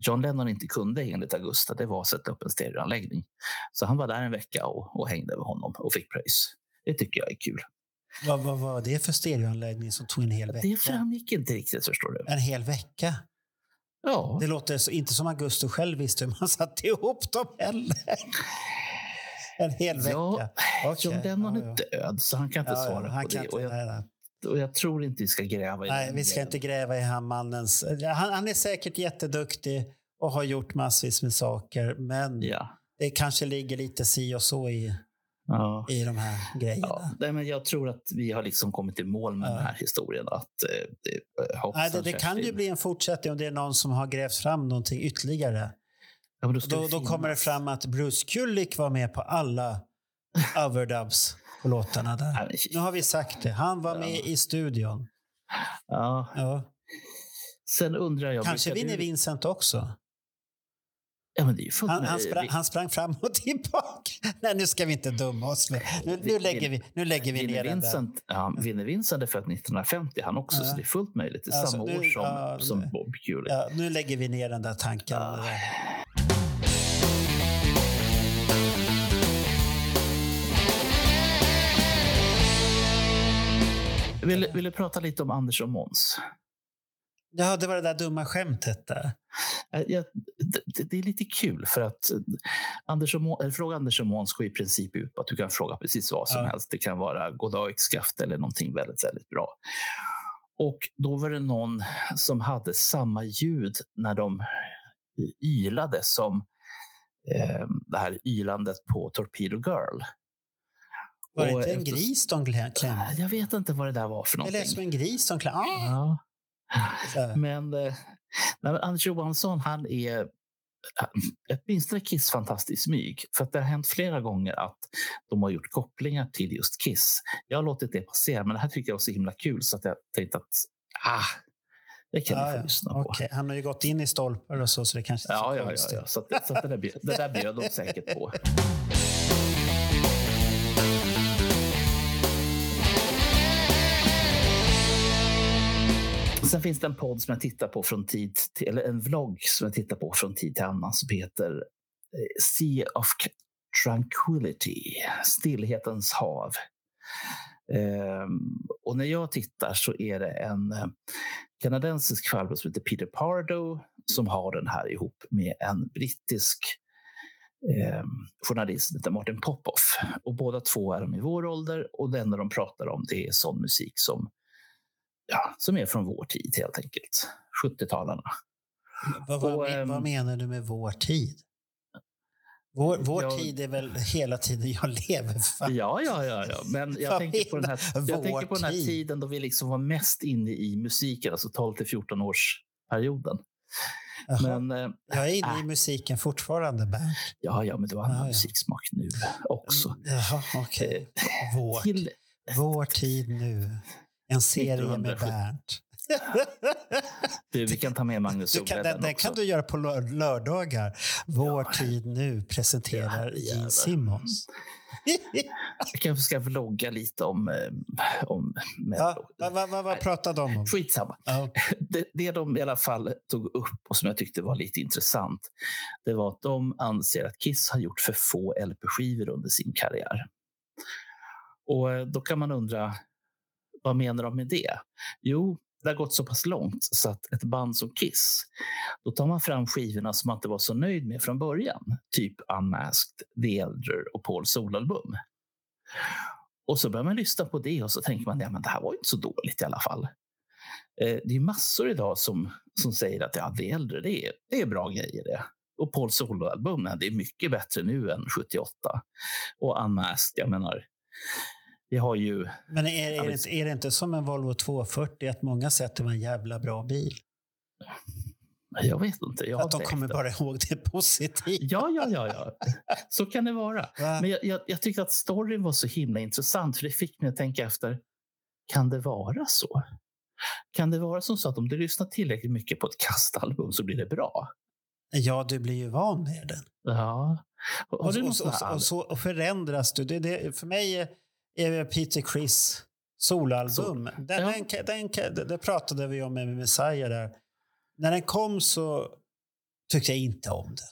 John Lennon inte kunde enligt Augusta, det var att sätta upp en stereoanläggning. Så han var där en vecka och, och hängde med honom och fick pröjs. Det tycker jag är kul. Vad, vad var det för stereoanläggning som tog en hel vecka? Det framgick inte riktigt, förstår du. En hel vecka? Ja, Det låter så, inte som Augusto själv visste hur man <laughs> satte ihop dem heller. En hel vecka. Ja, Okej, John Lennon ja, ja. är död, så han kan inte Ja, svara han på kan det. inte- Och jag, nej, nej. och jag tror inte vi ska gräva i Nej, vi ska delen. inte gräva i han mannens... Han, han är säkert jätteduktig och har gjort massvis med saker, men det kanske ligger lite si och så i, ja. i de här grejerna. Ja, nej, men jag tror att vi har liksom kommit i mål med Ja. den här historien. Att, eh, Nej, det, det kan ju bli en fortsättning om det är någon som har grävt fram någonting ytterligare. Ja, då, Då, då kommer det fram att Bruce Kulick var med på alla overdubs på låtarna där. Nu har vi sagt det. Han var med i studion. Ja, sen undrar jag... Kanske vinner du- Vincent också. Ja, Han, han, sprang, han sprang fram och <laughs> tillbaka. Nej, nu ska vi inte dumma oss. Nu, nu, nu, lägger, vi, nu lägger vi ner Vinner den. Vincent, ja, vinner Vincent är född 1950 han också, Ja. så det är fullt möjligt. Det är Alltså, samma nu- år som, ja, som Bob Kulick. Ja, nu lägger vi ner den där tanken. Ja. Vill, vill du prata lite om Anders och Måns? Ja, det var det där dumma skämtet där. Eh, Jag, det, det är lite kul för att eh, Anders och Må, eller fråga Anders och Måns går i princip ut på att du kan fråga precis vad som Ja. helst. Det kan vara goddag yxskaft eller någonting väldigt, väldigt bra. Och då var det någon som hade samma ljud när de ylade som eh, det här ylandet på Torpedo Girl. Var det inte en gris de klä- klämde? Jag vet inte vad det där var för Det någonting. lät som en gris de klämde. Ah! Ja. Så. Men, eh, nej, men Anders Johansson, han är, åtminstone Kiss fantastiskt smyg. För att det har hänt flera gånger att de har gjort kopplingar till just Kiss. Jag har låtit det passera, men det här tycker jag var så himla kul så att jag tänkte att ah, det kan ni få lyssna på. Okay. Han har ju gått in i stolpar och så, så det kanske ja, ja, ja, ja. Så, att, så att det, där bjöd, det där bjöd de säkert på. <laughs> Sen finns det en podd som jag tittar på från tid till, eller en vlogg som jag tittar på från tid till annan som heter eh, Sea of Tranquility, Stillhetens hav. Um, och när jag tittar så är det en eh, kanadensisk farbror som heter Peter Pardo som har den här ihop med en brittisk eh, journalist som heter Martin Popoff. Och båda två är de i vår ålder och det enda de pratar om det är sån musik som ja, som är från vår tid helt enkelt. 70-talarna. Vad, vad, och, vad, menar du med vår tid? Vår, vår jag, tid är väl hela tiden jag lever? För. Ja, ja, ja, ja. Men jag tänker på den här, jag tänker på den här tiden då vi liksom var mest inne i musiken, alltså 12 till 14 års perioden. Men, äh, jag är inne äh, i musiken fortfarande, Bernt. Ja, ja, men du har annan ja, musiksmak nu också. Jaha, okej. Okay. Eh, vår, till, vår tid nu. En serie med Bernt. <laughs> du, vi kan ta med Magnus du kan, Den, den kan du göra på lördagar. Vår ja. tid nu presenterar Gene Simmons. <laughs> Jag kanske ska vlogga lite om... Eh, om ja, vad, vad, vad, vad pratade de om? Skitsamma. Ja. <laughs> Det, det de i alla fall tog upp och som jag tyckte var lite intressant det var att de anser att Kiss har gjort för få LP-skivor under sin karriär. Och eh, Då kan man undra, vad menar de med det? Jo, det har gått så pass långt så att ett band som Kiss, då tar man fram skivorna som man inte var så nöjd med från början. Typ Unmasked, The Elder och Pauls solalbum. Och så börjar man lyssna på det och så tänker man ja, men det här var inte så dåligt i alla fall. Eh, det är massor idag som, som säger att ja, The Elder, det är, det är bra grejer det. Och Pauls soloalbum, det är mycket bättre nu än 78. Och Unmasked, jag menar, vi har ju... Men är, är, det, är det inte som en Volvo 240 att många säger att det var en jävla bra bil? Jag vet inte. Jag att de kommer bara ihåg det positivt. Ja, ja, ja, ja. Så kan det vara. <laughs> Va? Men jag, jag, jag tyckte att storyn var så himla intressant för det fick mig att tänka efter. Kan det vara så? Kan det vara som så att om du lyssnar tillräckligt mycket på ett kastalbum så blir det bra? Ja, du blir ju van med den. Ja. Och, och, och, och, och så och förändras du. Det, det, för mig Peter Chris solalbum. Så, den, ja. den, den, det pratade vi om med Messiah där. När den kom så tyckte jag inte om det.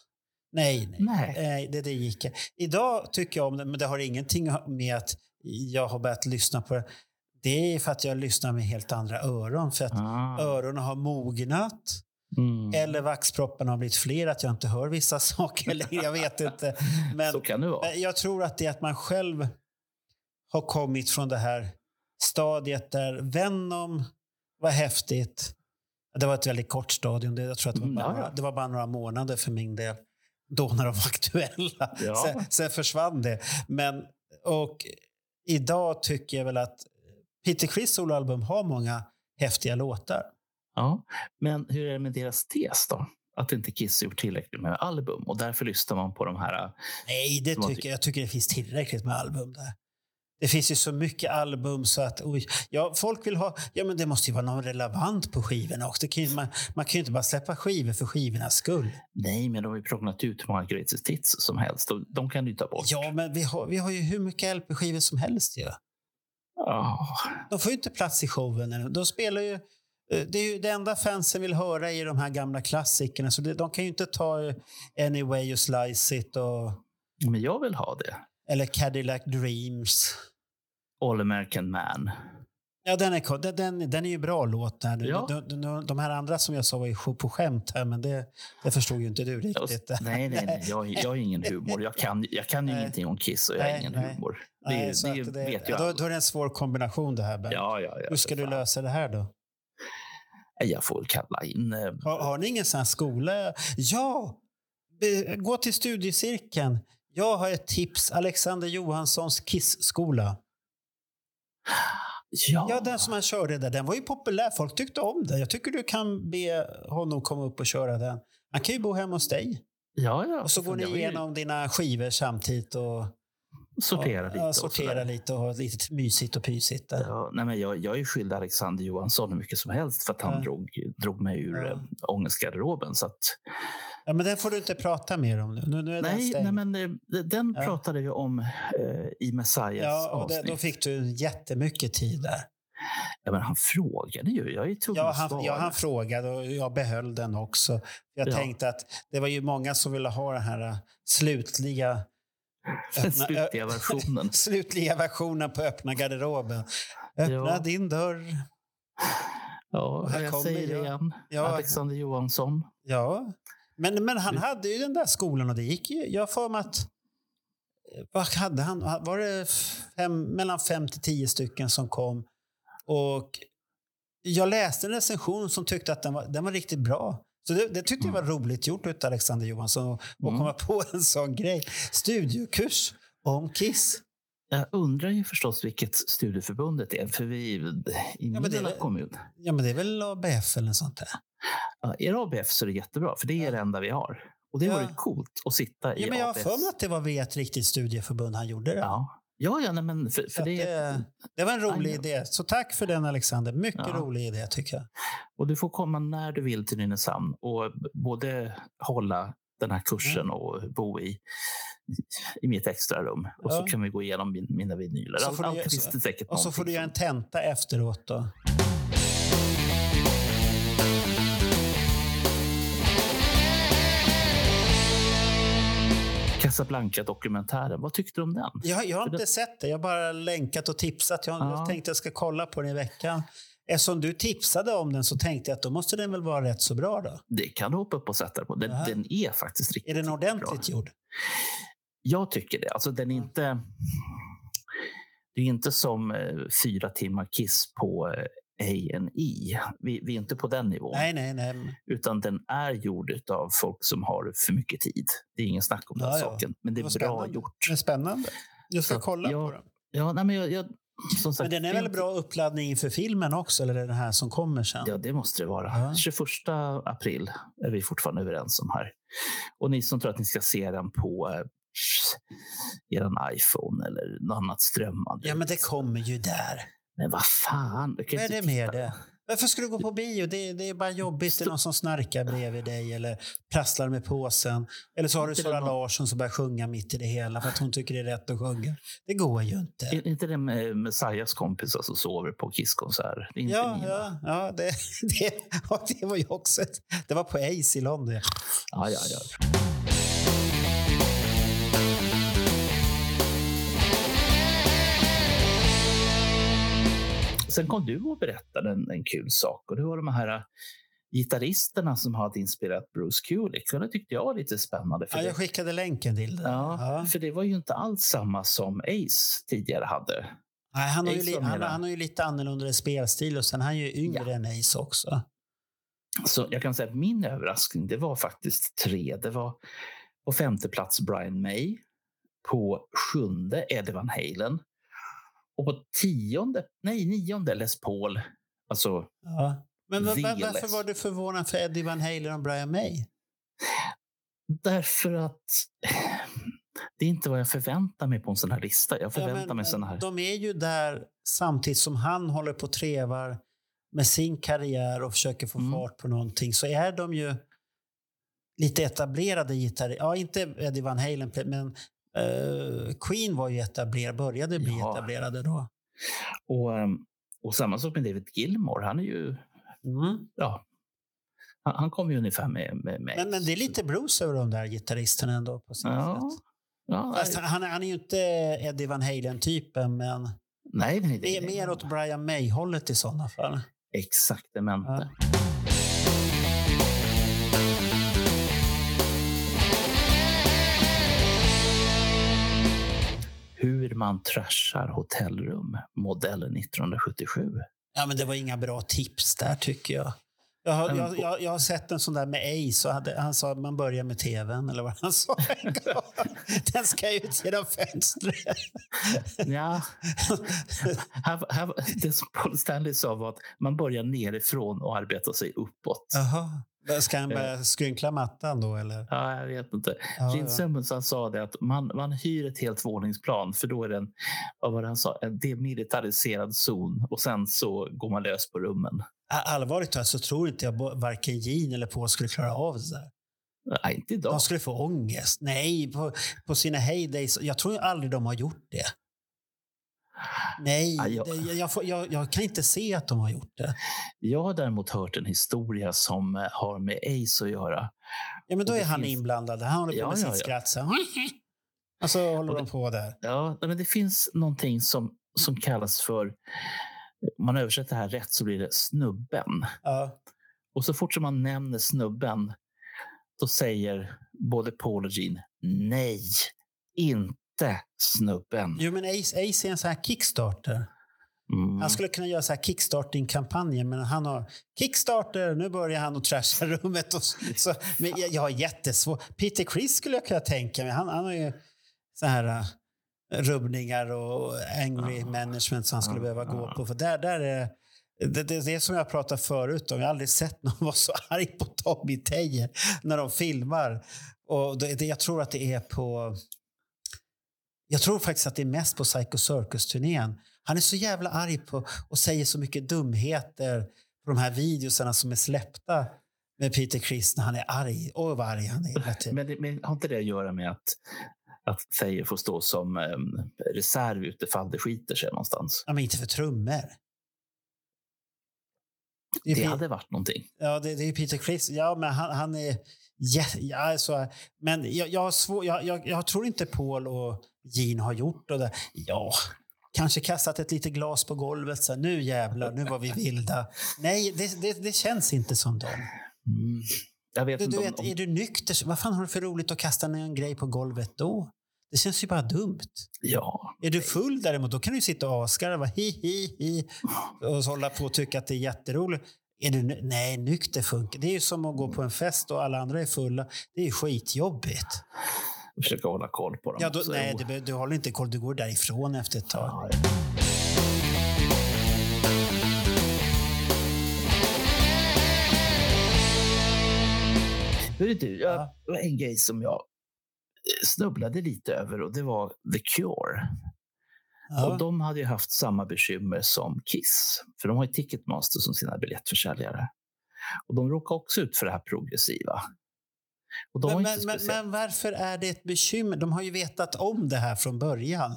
Nej, nej. nej. nej det, det gick Idag tycker jag om det, men det har ingenting med att jag har börjat lyssna på det. Det är för att jag lyssnar med helt andra öron. För att ah. öronen har mognat. Mm. Eller vaxpropparna har blivit fler, att jag inte hör vissa <laughs> saker längre. Jag vet inte. Men så kan det vara. Jag tror att det är att man själv har kommit från det här stadiet där Venom var häftigt. Det var ett väldigt kort stadium. Jag tror att det var, mm, bara, det var bara några månader för min del. Då när de var aktuella. Ja. Sen, sen försvann det. Men, och idag tycker jag väl att Peter Criss soloalbum har många häftiga låtar. Ja, men hur är det med deras tes då? Att inte Kiss gjort tillräckligt med album och därför lyssnar man på de här... Nej, det tycker, jag tycker det finns tillräckligt med album där. Det finns ju så mycket album så att oj, ja, folk vill ha... Ja, men det måste ju vara något relevant på skivorna också. Kan ju, man, man kan ju inte bara släppa skivor för skivornas skull. Nej, men de har ju prånglat ut hur många greatest hits som helst. Och de kan du ta bort. Ja, men vi har, vi har ju hur mycket LP-skivor som helst ju. Ja. De får ju inte plats i showen. De spelar ju... Eh, det är ju det enda fansen vill höra i de här gamla klassikerna. Så de kan ju inte ta eh, Anyway You Slice It och... Men jag vill ha det. Eller Cadillac Dreams. All American Man. Ja, den är, den, den är ju bra låt. Där. Ja. De, de, de, här andra som jag sa var ju på skämt här, men det, det förstod ju inte du riktigt. Nej, nej, nej. Jag, <laughs> jag har ingen humor. Jag kan, jag kan ju ingenting om Kiss och jag har ingen nej. humor. Det, nej, det, det vet jag då, då är det en svår kombination det här. Ben. Ja, ja, ja, Hur ska du lösa det här då? Jag får kalla in... Eh, har, har ni ingen sån här skola? Ja! Gå till studiecirkeln. Jag har ett tips. Alexander Johanssons Kiss-skola. Ja. ja, den som han körde där, den var ju populär. Folk tyckte om den. Jag tycker du kan be honom komma upp och köra den. Han kan ju bo hemma hos dig. Ja, ja. Och så går ni har ju igenom dina skivor samtidigt och Sortera lite. ja, och sortera sådär. lite och ha lite mysigt och pysigt. Där. Ja, nej, men jag, jag är skyldig Alexander Johansson hur mycket som helst för att han Ja. drog, drog mig ur Ja. ja. ångestgarderoben. Så att, Ja, men den får du inte prata mer om nu. Nu, nu nej, nej, men eh, den pratade vi om eh, i Messiahs ja, och det, avsnitt. då fick du jättemycket tid där. ja, men han frågade ju. Jag är Ja han, ja, han frågade och jag behöll den också. Jag Ja. tänkte att det var ju många som ville ha den här äh, slutliga, öppna- slutliga <laughs> versionen. slutliga versionen på öppna garderoben. Öppna Ja. din dörr. Ja, Och här jag kommer säger det igen. Ja. Alexander Johansson. Ja, men, men han Du- hade ju den där skolan och det gick ju. Jag för mig att... Vad hade han? Var det fem, mellan fem till tio stycken som kom? Och jag läste en recension som tyckte att den var, den var riktigt bra. Så det, det tyckte jag var roligt gjort av Alexander Johansson att Mm. komma på <laughs> en sån grej. Studiokurs om Kiss. Jag undrar ju förstås vilket studieförbundet är. För vi i min lilla väl- kommun. Ja, men det är väl ABF eller något sånt där. Är det ABF så är det jättebra, för det är Ja. det enda vi har. Och det Ja. vore coolt att sitta i Ja, men jag har för mig att det var via ett riktigt studieförbund han gjorde det. Ja, ja, ja nej, men för, Så för det, det, det var en rolig idé. Så tack för den Alexander. Mycket Ja. rolig idé tycker jag. Och du får komma när du vill till Nynäshamn och både hålla den här kursen och bo i, i mitt extra rum. Och så kan vi gå igenom min, mina vinyler. Så Allt, får du allt finns det säkert Och så får du göra en tenta efteråt då. Casablanca-dokumentären, vad tyckte du om den? Jag, jag har För inte det- sett det. Jag har bara länkat och tipsat. Jag, Ja. tänkte jag ska kolla på den i veckan. Eftersom du tipsade om den så tänkte jag att då måste den väl vara rätt så bra då. Det kan du hoppa upp och sätta på. Den, Jaha. den är faktiskt riktigt, Är den ordentligt bra. gjord? Jag tycker det. Alltså, den är Ja. inte... Det är inte som eh, fyra timmar Kiss på eh, A&E. Vi, vi är inte på den nivån. Nej, nej, nej. Utan den är gjord av folk som har för mycket tid. Det är ingen snack om Ja, den ja. saken. Men det är bra spännande. gjort. Det är spännande. Jag ska Så kolla jag- på den. Ja, nej, men jag, jag, sagt, Men den är väl bra uppladdning inför filmen också? Eller den här som kommer sen? Ja, det måste det vara. Ja. 21 april är vi fortfarande överens om här. Och ni som tror att ni ska se den på eh, er iPhone eller något annat strömmande. Ja, men det kommer ju där. Men vad fan. Vad är det med det? Varför ska du gå på bio? Det, det är bara jobbigt. Det är någon som snarkar bredvid dig eller prasslar med påsen. Eller så har du Sara någon- Larsson som börjar sjunga mitt i det hela för att hon tycker det är rätt att sjunga. Det går ju inte. Är inte det med Messiahs kompisar som sover på Kisskonsert? Är Ja, ja, ja det, <laughs> det, det var ju också ett, Det var på Ace i London. ja, ja, ja. Sen kom du och berättade en, en kul sak. Och det var de här äh, gitarristerna som hade inspirerat Bruce Kulick. Och det tyckte jag var lite spännande. För Ja, jag skickade länken till den. ja, Ja. för det var ju inte alls samma som Ace tidigare hade. Nej, han, har ju, han, han har ju lite annorlunda spelstil och sen är han ju yngre än Ace också. Så jag kan säga att min överraskning det var faktiskt tre. Det var på femte plats Brian May. På sjunde Eddie Van Halen. Och på tionde, nej nionde Les Paul. Alltså, Ja. Men var, varför var du förvånad för Eddie Van Halen och Brian May? därför att det är inte vad jag förväntar mig på en sån här lista. Jag Ja, förväntar men, mig sån här. De är ju där samtidigt som han håller på och trevar med sin karriär och försöker få Mm. fart på någonting så är de ju lite etablerade gitarrister. Ja, inte Eddie Van Halen, men Queen var ju etablerad, började bli Ja. etablerade då. Och, ehm, och samma sak med David Gilmore. Han är ju, Mm. ja, han, han kommer ju ungefär med, med, med Men, men det är lite blues över de där gitarristerna ändå på sitt Ja, sätt. ja, Fast han, han är ju inte Eddie Van Halen-typen, men nej, nej, det är mer åt Brian May-hållet i sådana fall. Exaktamente. Ja. Hur man trashar hotellrum, modellen 1977. Ja, men det var inga bra tips där tycker jag. Jag har, jag, jag, jag har sett en sån där med Ace. Hade, han sa att man börjar med tvn, eller vad han sa. <laughs> Den ska ut genom fönstret. Ja, här, här, det som Paul Stanley sa var att man börjar nerifrån och arbetar sig uppåt. Jaha. Ska han börja skrynkla mattan då eller? Ja, jag vet inte. Ja, Gene. Simmons han sa det att man, man hyr ett helt våningsplan för då är det en, vad var det han sa, en demilitariserad zon och sen så går man lös på rummen. Allvarligt talat så tror inte jag varken Gene eller Paul skulle klara av det där. Nej, inte idag. De skulle få ångest. Nej, på, på sina heydays. Jag tror aldrig de har gjort det. Nej, Ja, jag- det, jag, får, jag, jag kan inte se att de har gjort det. Jag har däremot hört en historia som eh, har med Ace att göra. Ja, men då är det han finns- inblandad. Han håller på Ja, med ja, sitt skratt. Så. här. <laughs> Och så håller Och de på där. Ja, men det finns någonting som, som kallas för, om man översätter det här rätt så blir det snubben. Ja. Och så fort som man nämner snubben, då säger både Paul och Gene nej, inte snubben. Jo, men Ace, Ace är en sån här kickstarter. Mm. Han skulle kunna göra så här kickstarting-kampanjer, men han har kickstarter, nu börjar han att trasha <laughs> rummet. Och så, men jag, jag har jättesvårt. Peter Criss skulle jag kunna tänka mig. Han, han har ju så här uh, rubbningar och angry Ja. management som han skulle behöva gå på. För där, där är, det, det, det är som jag pratade förut om. Jag har aldrig sett någon vara så <laughs> arg på Tommy Tejer när de filmar. Och det, det, jag tror att det är på... Jag tror faktiskt att det är mest på Psycho Circus-turnén. Han är så jävla arg på och säger så mycket dumheter på de här videosarna som är släppta med Peter Criss när han är arg. Åh, vad arg han är. Men, det, men har inte det att göra med att, att Thayer får stå som um, reserv utifall det skiter sig någonstans? Ja, men inte för trummor. Det Det, hade varit någonting. ja, det, det är Peter Criss. Ja, men han, han är... Ja, ja, alltså, men jag, jag, svår, jag, jag, jag tror inte Paul och Gene har gjort det. Ja, kanske kastat ett litet glas på golvet. Så här, nu jävlar, nu var vi vilda. Nej, det, det, det känns inte som dem. Mm. Jag vet Du, inte du vet, om, är du nykter, vad fan har du för roligt att kasta ner en grej på golvet då? Det känns ju bara dumt. Ja, Är du full däremot, då kan du sitta och asgarva hi, hi, hi, och hålla på och tycka att det är jätteroligt. Är du, nej, nykter funkar. Det är ju som att gå på en fest och alla andra är fulla. Det är ju skitjobbigt. försöka hålla koll på dem. Ja, då, nej, du, du håller inte koll. Du går därifrån efter ett tag. Ja, Hörru du, jag, Ja. det var en grej som jag eh, snubblade lite över och det var The Cure. Ja. Och de hade ju haft samma bekymmer som Kiss, för de har ju Ticketmaster som sina biljettförsäljare. Och de råkar också ut för det här progressiva. Men, men, men, varför är det ett bekymmer? De har ju vetat om det här från början.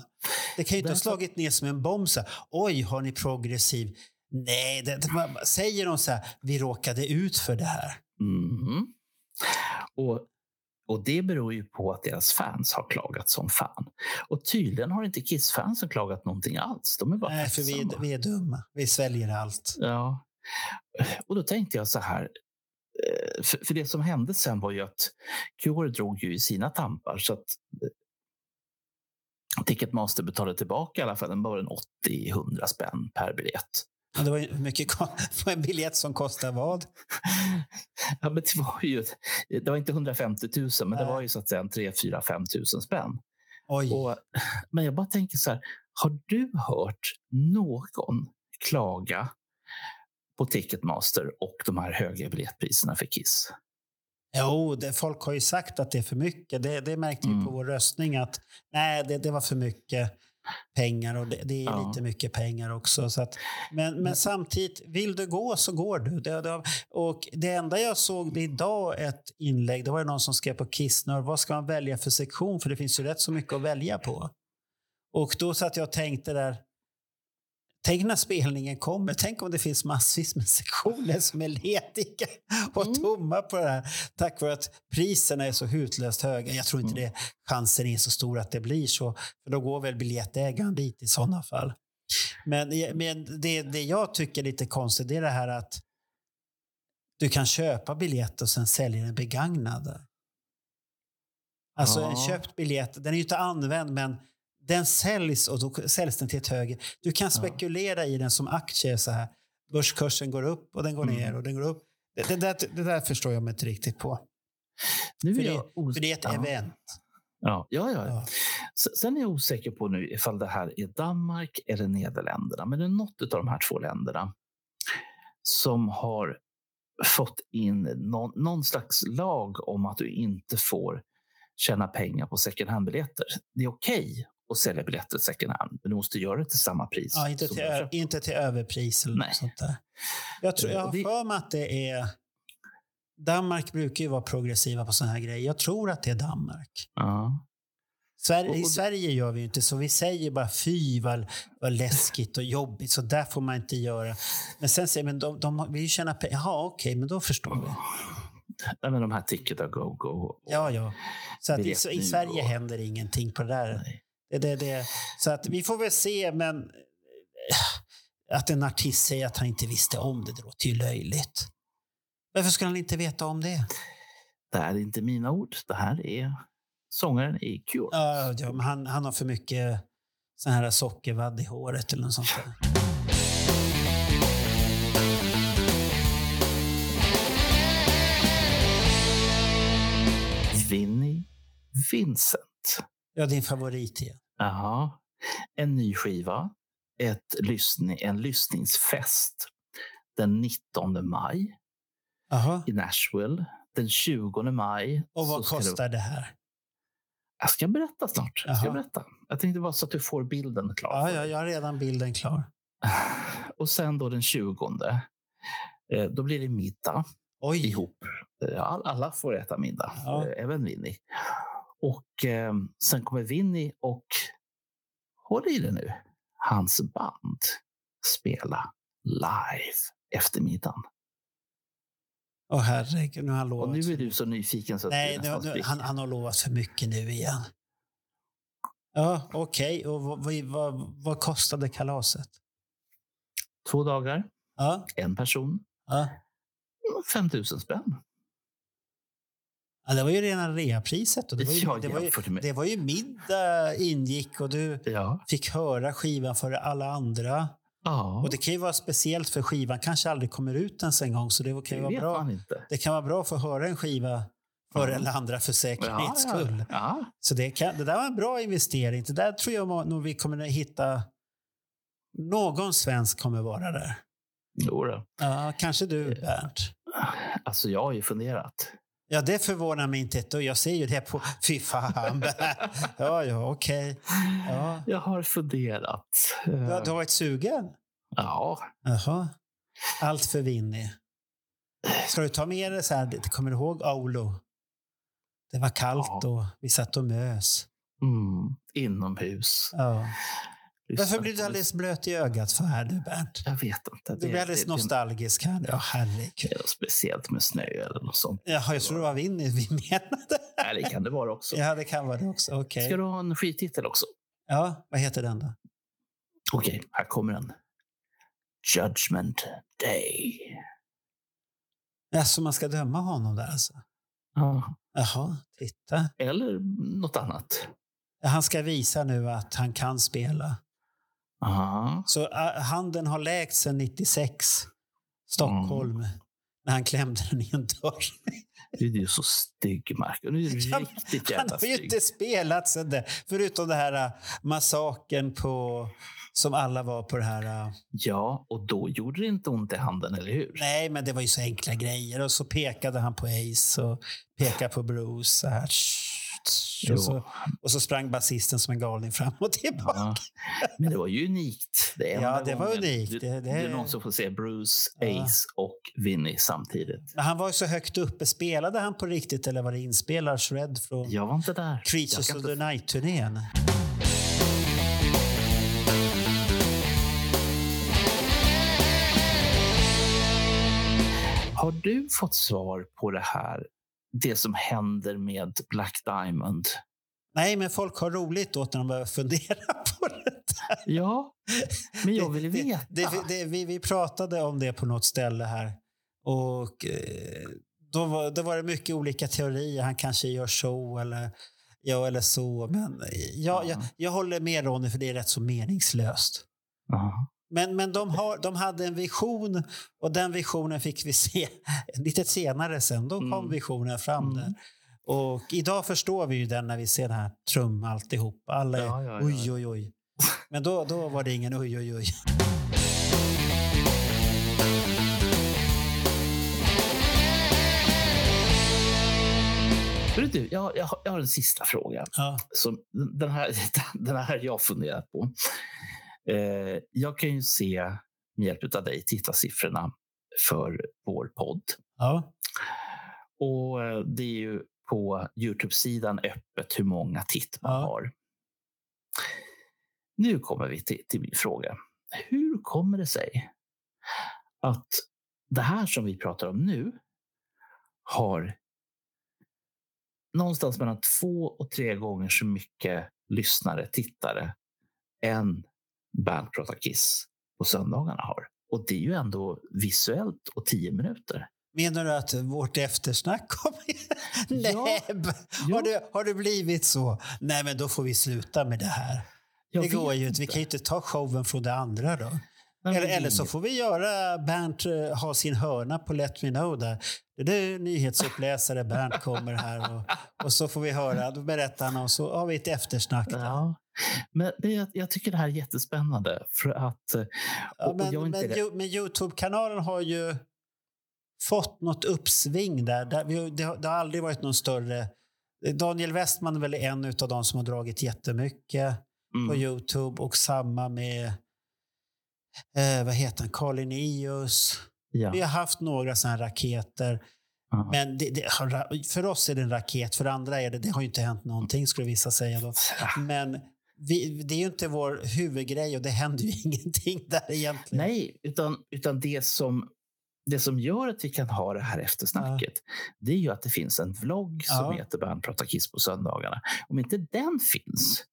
Det kan ju inte ha slagit ner som en bomb. Så här, Oj, har ni progressiv? Nej, det, säger de så här, vi råkade ut för det här. Mhm. Och, och det beror ju på att deras fans har klagat som fan. Och tydligen har inte Kiss-fansen klagat någonting alls. De är bara Nej, för vi är, vi är dumma. Vi sväljer allt. Ja. Och då tänkte jag så här. eh, För, det som hände sen var ju att Cure drog ju i sina tampar så att eh, Ticketmaster betalade tillbaka i alla fall en, bara en 80-100 spänn per biljett. Det var ju mycket <laughs> en biljett som kostar vad? <laughs> Ja, men det var ju det var inte 150 000, men det Nej. var ju så att säga en 3 4 5 000 spänn. Oj. Och, <sniffs> men jag bara tänker så här, har du hört någon klaga på Ticketmaster och de här höga biljettpriserna för Kiss? Jo, det, folk har ju sagt att det är för mycket. Det, det märkte vi Mm. på vår röstning att nej, det, det var för mycket pengar och det, det är Ja. lite mycket pengar också. Så att, men, men samtidigt, vill du gå så går du. Det, det, och det enda jag såg det idag ett inlägg, det var någon som skrev på Kissnör, vad ska man välja för sektion? För det finns ju rätt så mycket att välja på. Och då satt jag och tänkte där, Tänk när spelningen kommer. Tänk om det finns massvis med sektioner som är lediga och Mm. tomma på det här. Tack vare att priserna är så hutlöst höga. Jag tror inte Mm. det chansen är så stor att det blir så. För då går väl biljettägaren dit i sådana fall. Men, men det, det jag tycker är lite konstigt det är det här att du kan köpa biljett och sen sälja den begagnad. Alltså en Ja. köpt biljett, den är ju inte använd men den säljs och då säljs den till ett högre. Du kan spekulera i den som aktie så här. Börskursen går upp och den går Mm. ner och den går upp. Det, det, där, det där förstår jag mig inte riktigt på. Nu För det, för det är ett ja. event. Ja, ja, ja. Ja. Sen är jag osäker på nu ifall det här är Danmark eller Nederländerna. Men det är något av de här två länderna som har fått in någon, någon slags lag om att du inte får tjäna pengar på second hand-biljetter. Det är okej att sälja biljetter second hand, men du måste göra det till samma pris. Ja, inte, till, ö- inte till överpris eller Nej. något sånt där. Jag, tror, jag har Och det- för mig att det är... Danmark brukar ju vara progressiva på såna här grejer. Jag tror att det är Danmark. Ja. Sverige, Och- I och- Sverige gör vi ju inte så. Vi säger bara fy vad, vad läskigt och jobbigt. Så där får man inte göra. Men sen säger men de, de vill ju tjäna pengar. Jaha, okej, men då förstår vi. Nej, men de här Ticket a Go Go. Ja, ja. Så att i, i Sverige och- händer ingenting på det där. Nej. Det, det, det. Så att vi får väl se, men eh, att en artist säger att han inte visste om det, det låter ju löjligt. Varför skulle han inte veta om det? Det här är inte mina ord. Det här är sångaren i Cure. Ja, ja, men han, han har för mycket sån här sockervadd i håret eller något sånt där. Vinnie Vincent. Ja, din favorit igen. Jaha. En ny skiva. Ett lyssning, en lyssningsfest den 19 maj Jaha. i Nashville. Den 20 maj. Och vad ska det- kostar det här? Jag ska berätta snart. Jag, ska berätta. jag tänkte bara så att du får bilden klar. Ja, ja, jag har redan bilden klar. <sighs> Och sen då den 20. eh, Då blir det middag Oj! ihop. Eh, all- Alla får äta middag, Ja. eh, även Winnie. Och eh, sen kommer Winnie och, håll i det nu, hans band spela live efter middagen. Åh herregud, nu har han Och lovat. nu för är du så nyfiken så att Nej, nu, nu, han, han har lovat för mycket nu igen. Ja, okej. Och vad, vad, vad, vad kostade kalaset? Två dagar, Ja, en person, ja. 5 000 spänn. Ja det var ju rena reapriset. Och det, var ju, Ja, det, var ju, det var ju middag ingick och du Ja. fick höra skivan för alla andra. ja. Och det kan ju vara speciellt för skivan kanske aldrig kommer ut ens en gång. Så det kan ju vara bra. Det kan vara bra att få höra en skiva för Ja. alla andra för säkerhets skull. Så det, kan, det där var en bra investering. Det där tror jag nog vi kommer att hitta. Någon svensk kommer vara där. Jo då. Ja, kanske du, Bernt. Alltså, jag har ju funderat. Ja, det förvånar mig inte ett. Jag ser ju det på... <laughs> Fy fan. <laughs> Ja, ja, okej. Ja. Jag har funderat. Du, har- du har varit sugen? Ja, Jaha. Allt för Winnie. Ska du ta med dig så här, kommer du ihåg Aulo? Det var kallt Ja. och vi satt och mös. mm, inomhus. Ja. Varför blir du alldeles blöt i ögat för här nu, Bernt? Jag vet inte. Du blir alldeles det, nostalgisk här. Ja, herregud. det är speciellt med snö eller något sånt. Jaha, jag tror det var Winnie vi menade. Nej, det kan det vara också. Ja, det kan vara det också. Okej. Ska du ha en skititel också? Ja, vad heter den då? Okej, här kommer den. Judgment Day. Ja, så man ska döma honom där alltså? Ja. Jaha, titta. Eller något annat. Ja, Han ska visa nu att han kan spela. Aha. Så uh, handen har läkt sedan 96. Stockholm. När han klämde den i en dörr. Du är ju så stygg, Marco. Du är riktigt Han jävla har ju stygg. inte spelat sen det. Förutom det här uh, massakern på... Som alla var på det här... uh, Ja, och då gjorde det inte ont i handen, eller hur? Nej, men det var ju så enkla grejer. Och så pekade han på Ace och pekade på Bruce. Så här. Och, så, och så sprang basisten som en galning fram och tillbaka. Ja. Men det var ju unikt. Det Ja, det var unikt. Det- det- det är någon som får se Bruce, Ja. Ace och Vinny samtidigt. Men han var ju så högt uppe. Spelade han på riktigt eller var det inspelad shred från Jag var inte där. Creatures of the Night-turnén? Har du fått svar på det här? Det som händer med Black Diamond? Nej, men folk har roligt åt när de börjar fundera <laughs> på det. där. Ja, men jag vill veta. Det, det, vi, vi pratade om det på något ställe här. Och eh, då var, då var det mycket olika teorier. Han kanske gör så eller ja eller så. Men jag, jag, jag håller med Ronny för det är rätt så meningslöst. Ja. Men, men de, har, de hade en vision och den visionen fick vi se <laughs> lite senare sen. Då kom mm. visionen fram mm. där. Och idag förstår vi ju den när vi ser den här trum alltihop. Alla är ja, ja, ja. oj, oj, oj. Men då, då var det ingen oj, oj, oj. Du, jag, jag, har en sista fråga. Ja. Som, den, här, <laughs> den här jag funderat på. Eh, jag kan ju se med hjälp av dig tittarsiffrorna för vår podd. Ja. Och eh, det är ju på Youtube-sidan öppet hur många titt man Ja. har. Nu kommer vi till, till min fråga. Hur kommer det sig att det här som vi pratar om nu har någonstans mellan två och tre gånger så mycket lyssnare, tittare än Bernt pratar Kiss på söndagarna har. Och det är ju ändå visuellt och tio minuter. Menar du att vårt eftersnack kommer... <laughs> Nej, Ja. har, det, har det blivit så? Nej, men då får vi sluta med det här. Jag det går ju inte. Vi kan ju inte ta showen från det andra då. Eller, eller så får vi göra Bernt eh, ha sin hörna på Let Me Know där. Det är nyhetsuppläsare Bernt kommer här och, och så får vi höra, då berättar han och så har vi ett eftersnack. Ja. Men det, jag, tycker det här är jättespännande. För att, eh, Ja, men, men, men Youtube-kanalen har ju fått något uppsving där. det, har, aldrig varit någon större... Daniel Westman är väl en av de som har dragit jättemycket på mm, Youtube och samma med eh, vad heter han, Carl Linnaeus. ja, Vi har haft några sådana raketer. ja. Men det, det, för oss är det en raket, för andra är det, det har ju inte hänt någonting skulle vissa säga. Då. Men vi, det är ju inte vår huvudgrej och det händer ju <laughs> ingenting där egentligen. Nej, utan, utan det, som, det som gör att vi kan ha det här eftersnacket det är ju att det finns en vlogg som Ja. heter Bernt pratar Kiss på söndagarna. Om inte den finns,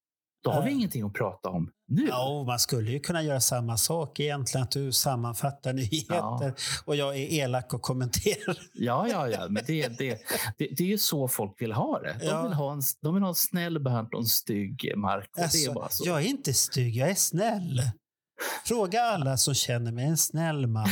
då har vi Nej. ingenting att prata om nu. Ja, man skulle ju kunna göra samma sak egentligen, att du sammanfattar <laughs> nyheter Ja. och jag är elak och kommenterar. Ja, ja, ja. Men det, det, det, det är ju så folk vill ha det. De Ja. vill ha en, de vill ha en snäll Bernt och en stygg Marco. det är Alltså, så. jag är inte stygg, jag är snäll. Fråga alla som känner mig, en snäll man.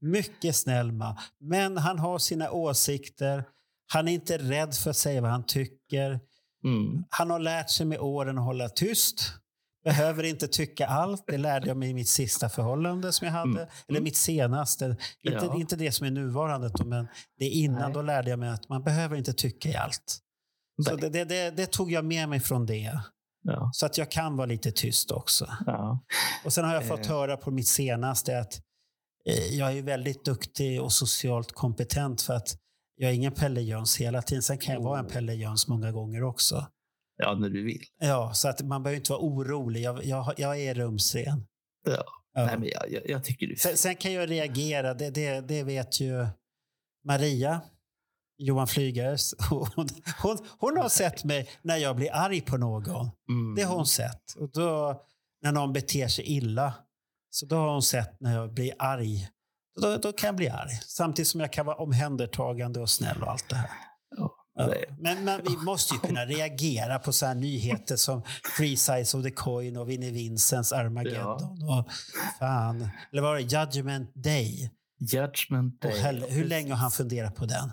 Mycket snäll man. Men han har sina åsikter. Han är inte rädd för att säga vad han tycker. Mm. Han har lärt sig med åren att hålla tyst. Behöver inte tycka allt. Det lärde jag mig i mitt sista förhållande som jag hade. Mm. Eller mitt senaste. Inte, Ja. inte det som är nuvarande, men det innan. Nej. Då lärde jag mig att man behöver inte tycka i allt. Så det, det, det, det tog jag med mig från det. Ja, Så att jag kan vara lite tyst också. ja. Och sen har jag fått Eh. höra på mitt senaste att eh, jag är väldigt duktig och socialt kompetent för att jag är ingen Pelle Jöns hela tiden. Sen kan jag vara en Pelle Jöns många gånger också. ja, när du vill. Ja, så att man behöver inte vara orolig. Jag, jag, jag är rumsren. Ja. Ja. Nej, men jag, jag, jag tycker du... Sen, sen kan jag reagera, det, det, det vet ju Maria, Johan Flygares. <laughs> Hon, hon, hon har sett mig när jag blir arg på någon. Mm. Det har hon sett. Och då, när någon beter sig illa, så då har hon sett när jag blir arg. Då, då kan jag bli arg. Samtidigt som jag kan vara omhändertagande och snäll och allt det här. Ja, Ja. Men, men vi måste ju kunna reagera på så här nyheter som Free Size of the Coin och Vinnie Vincents Armageddon. Och fan, eller var det Judgment Day? Judgment Day. hell, hur länge har han funderat på den?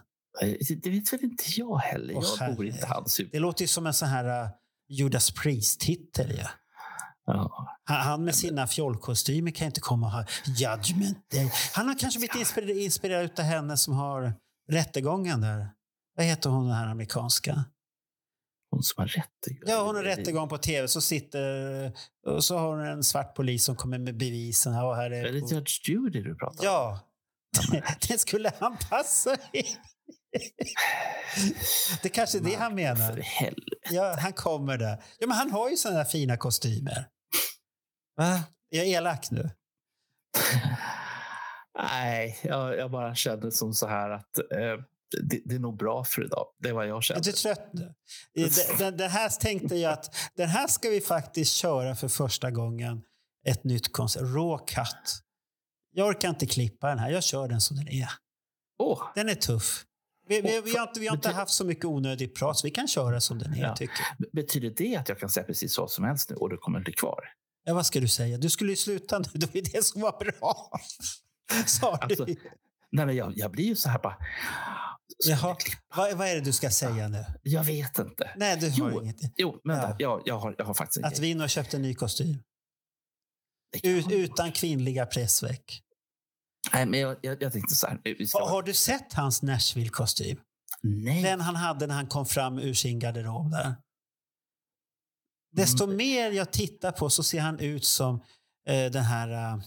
Det vet väl inte jag heller. Jag bor inte hans huvud. Det låter ju som en sån här uh, Judas Priest-titel. Ja. Ja. Han, med sina fjollkostymer kan inte komma och ha Judgment Day. Han har kanske blivit inspirerad, inspirerad av henne som har rättegången där. Vad heter hon den här amerikanska? Hon som har rättegång. Ja, hon har rättegång på tv. Så sitter och så har hon en svart polis som kommer med bevisen. Ja, här Är det Judge Judy du pratar om? ja. <laughs> det skulle han passa i. Det kanske är det han För menar. helvete. Ja, han kommer där. Ja, men han har ju sådana fina kostymer. Va? Är jag elak nu? Nej, jag, jag bara känner som så här att eh, det, det är nog bra för idag. Det är vad jag Är känner. du trött nu? Det, det, det här tänkte jag att den här ska vi faktiskt köra för första gången. Ett nytt koncept. Raw cut. Jag orkar inte klippa den här. Jag kör den som den är. Åh, Den är tuff. Vi, vi, vi har inte, vi har inte haft så mycket onödigt prat, så vi kan köra som den är. Ja. Tycker. betyder det att jag kan säga precis vad som helst nu och du kommer bli kvar? Ja, vad ska du säga? Du skulle ju sluta nu. <laughs> Det var ju det som var bra. <laughs> Sa du. Alltså, Nej, men jag, jag blir ju så här bara... Jaha. Vad, vad är det du ska säga nu? Jag vet inte. Nej, du har Jo, inget. Jo, vänta. Ja. Jag, jag, har, jag har faktiskt en Att grej. Vino köpte en ny kostym. Ut, utan kvinnliga pressveck. Nej, men jag, jag, jag tänkte så här. Vi ska Har, har du sett hans Nashville-kostym? Nej. Den han hade när han kom fram ur sin garderob där. Desto Mm. mer jag tittar på så ser han ut som eh, den här, eh,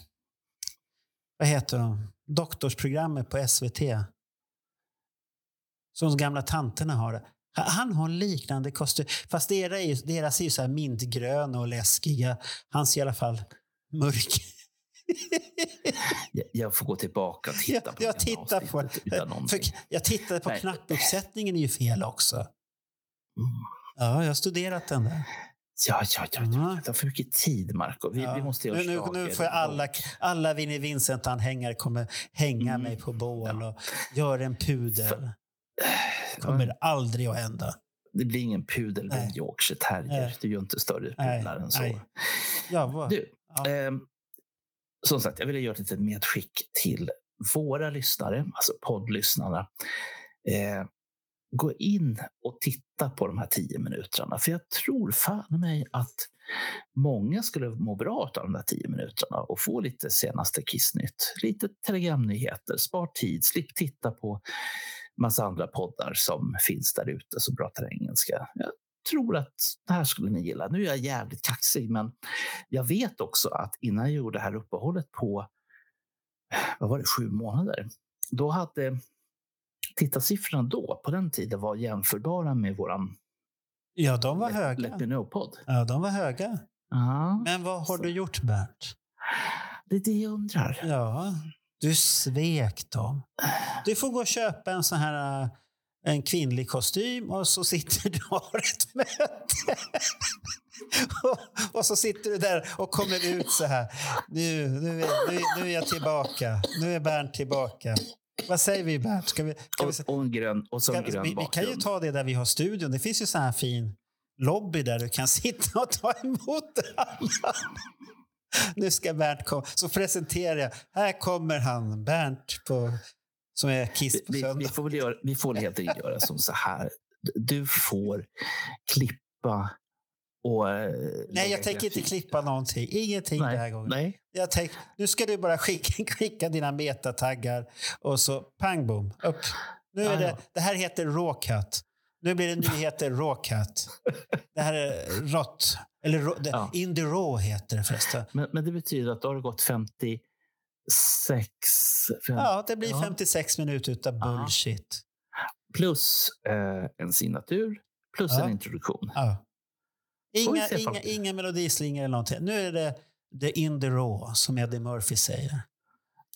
vad heter de, doktorsprogrammet på SVT. Som de gamla tanterna har det. Ha- Han har en liknande kostym. Fast deras är ju, deras är ju så här mintgröna och läskiga. Hans är i alla fall mörk. Jag, får gå tillbaka och titta jag, på jag tittar på För. Jag tittade på Nej. knappuppsättningen är ju fel också. Mm. Ja, jag har studerat den där. Ja, ja, ja. Mm. ja. Det tar för mycket tid, Marco. Vi, Ja. vi måste göra nu, nu, nu får alla, alla Vinnie Vincent-anhängare kommer hänga Mm. mig på bål Ja. och göra en pudel. För- kommer aldrig att hända. Det blir ingen pudel, det blir en. Yorkshire terrier. Du gör inte större pudlar än så. Ja, vad? Du, Ja. ehm, som sagt, jag ville göra ett litet medskick till våra lyssnare, alltså poddlyssnarna. Eh, gå in och titta på de här tio minuterna. För jag tror fan i mig att många skulle må bra av de där tio minuterna och få lite senaste Kissnytt. Lite telegramnyheter, spar tid, slipp titta på massa andra poddar som finns där ute som pratar engelska. Jag tror att det här skulle ni gilla. Nu är jag jävligt kaxig, men jag vet också att innan jag gjorde det här uppehållet på vad var det, sju månader, då hade tittarsiffrorna då, på den tiden, var jämförbara med våran Ja, de var Let, höga. Let Me Know-podd. Ja, de var höga. Ja, Men vad har du gjort, Bernt? det är det jag undrar. Ja, du svek dem. Du får gå och köpa en sån här äh, en kvinnlig kostym och så sitter du och har ett möte. och, <laughs> och så sitter du där och kommer ut så här. Nu, nu, är, nu, nu är jag tillbaka. Nu är Bernt tillbaka. Vad säger vi Bernt? Ska vi, ska vi, Och, och en grön, och så en grön vi, vi kan ju ta det där vi har studion. Det finns ju så här fin lobby där du kan <laughs> sitta och ta emot alla. Nu ska Bernt komma. Så presenterar jag. Här kommer han, Bernt, på, som är Kiss på vi, vi, söndag. vi, får väl göra, vi får helt enkelt göra som så här. Du får klippa och... eh, Nej, jag tänker inte klippa någonting. Ingenting den här Nej, gången. nej. Jag tänk, nu ska du bara skicka, <laughs> skicka dina metataggar och så pang bom, upp. Nu är det, det här heter Rawcut. Nu blir det nyheter Rawcut. Det här är rått. Eller rå- det, Ja. In the Raw heter det förresten. Men, men det betyder att då har det gått 56... fem- Ja, det blir Ja. 56 minuter utav Ja. bullshit. Plus eh, en signatur, plus en introduktion. Ja. Inga, se inga, inga melodislingor eller någonting. Nu är det the in the raw, som Eddie Murphy säger.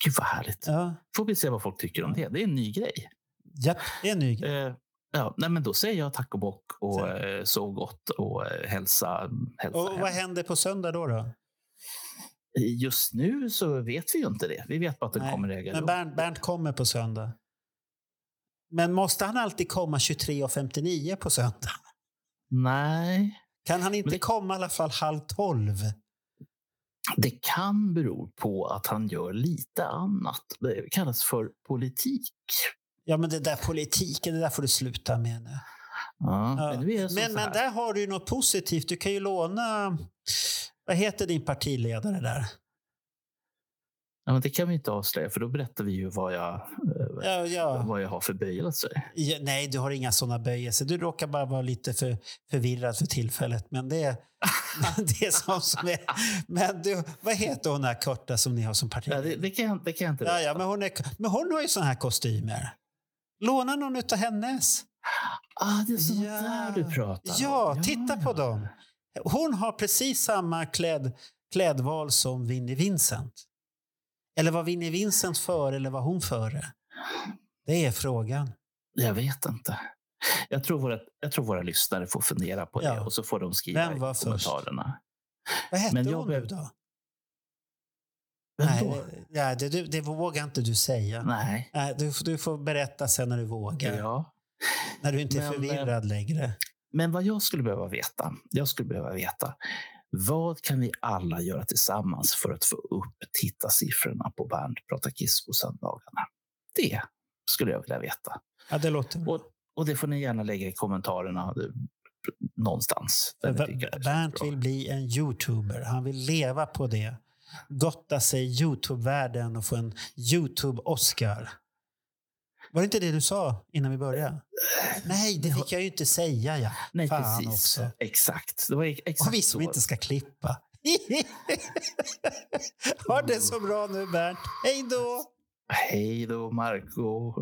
Gud vad härligt. Ja, Får vi se vad folk tycker om det. Det är en ny grej. Japp, det är en ny grej. Eh, ja, nej, men då säger jag tack och bock och Så. eh, sov gott och eh, hälsa, hälsa Och hem. vad händer på söndag då? då? Just nu så vet vi ju inte det. Vi vet bara att det Nej, kommer äga Men. Bernt, Bernt kommer på söndag. Men måste han alltid komma 23.59 på söndag? Nej, Kan han inte det- komma i alla fall halv tolv? det kan bero på att han gör lite annat. Det kallas för politik. Ja, men det där politiken, det där får du sluta med nu. Ja, Ja. Men, Men, men där har du ju något positivt. Du kan ju låna... Vad heter din partiledare där? Ja, men det kan vi inte avslöja, för då berättar vi ju vad jag, eh, Ja, ja. vad jag har för böjelser. Ja, nej, du har inga såna böjelser. Du råkar bara vara lite för förvirrad för tillfället. Men det, är- <laughs> <laughs> det är som som är... Men du, vad heter hon där korta som ni har som parti? Ja, det, det, kan, det kan jag inte Ja, ja, men, hon är, men hon har ju såna här kostymer. Låna någon av hennes. Ah, det är så Ja. där du pratar. om. Ja, titta på dem. Hon har precis samma kläd, klädval som Vinnie Vincent. Eller var Vinnie Vincent före eller var hon före? Det är frågan. Jag vet inte. Jag tror, våra, jag tror våra lyssnare får fundera på det Ja. och så får de skriva Vem i var först? kommentarerna. Vad hette Men jag hon nu behöv- då? Vem Nej, då? det- ja, det, det, det vågar inte du säga. Nej. Nej, du, du får berätta sen när du vågar. Ja. När du inte är Men, eh, förvirrad längre. Men vad jag skulle behöva veta, jag skulle behöva veta, vad kan vi alla göra tillsammans för att få upp tittarsiffrorna på Bernt pratar Kiss på söndagarna? Det skulle jag vilja veta. Ja, det låter. Och, och det får ni gärna lägga i kommentarerna eh, någonstans. Bernt vill bli en youtuber. Han vill leva på det. Gotta sig Youtube-världen och få en Youtube-Oscar. Var det inte det du sa innan vi började? Nej, det fick jag ju inte säga. Ja. Nej, Fan precis. också. Exakt. Det var exakt Och vi som inte ska klippa. <laughs> ha det så bra nu, Bernt. Hej då! Hej då, Marco.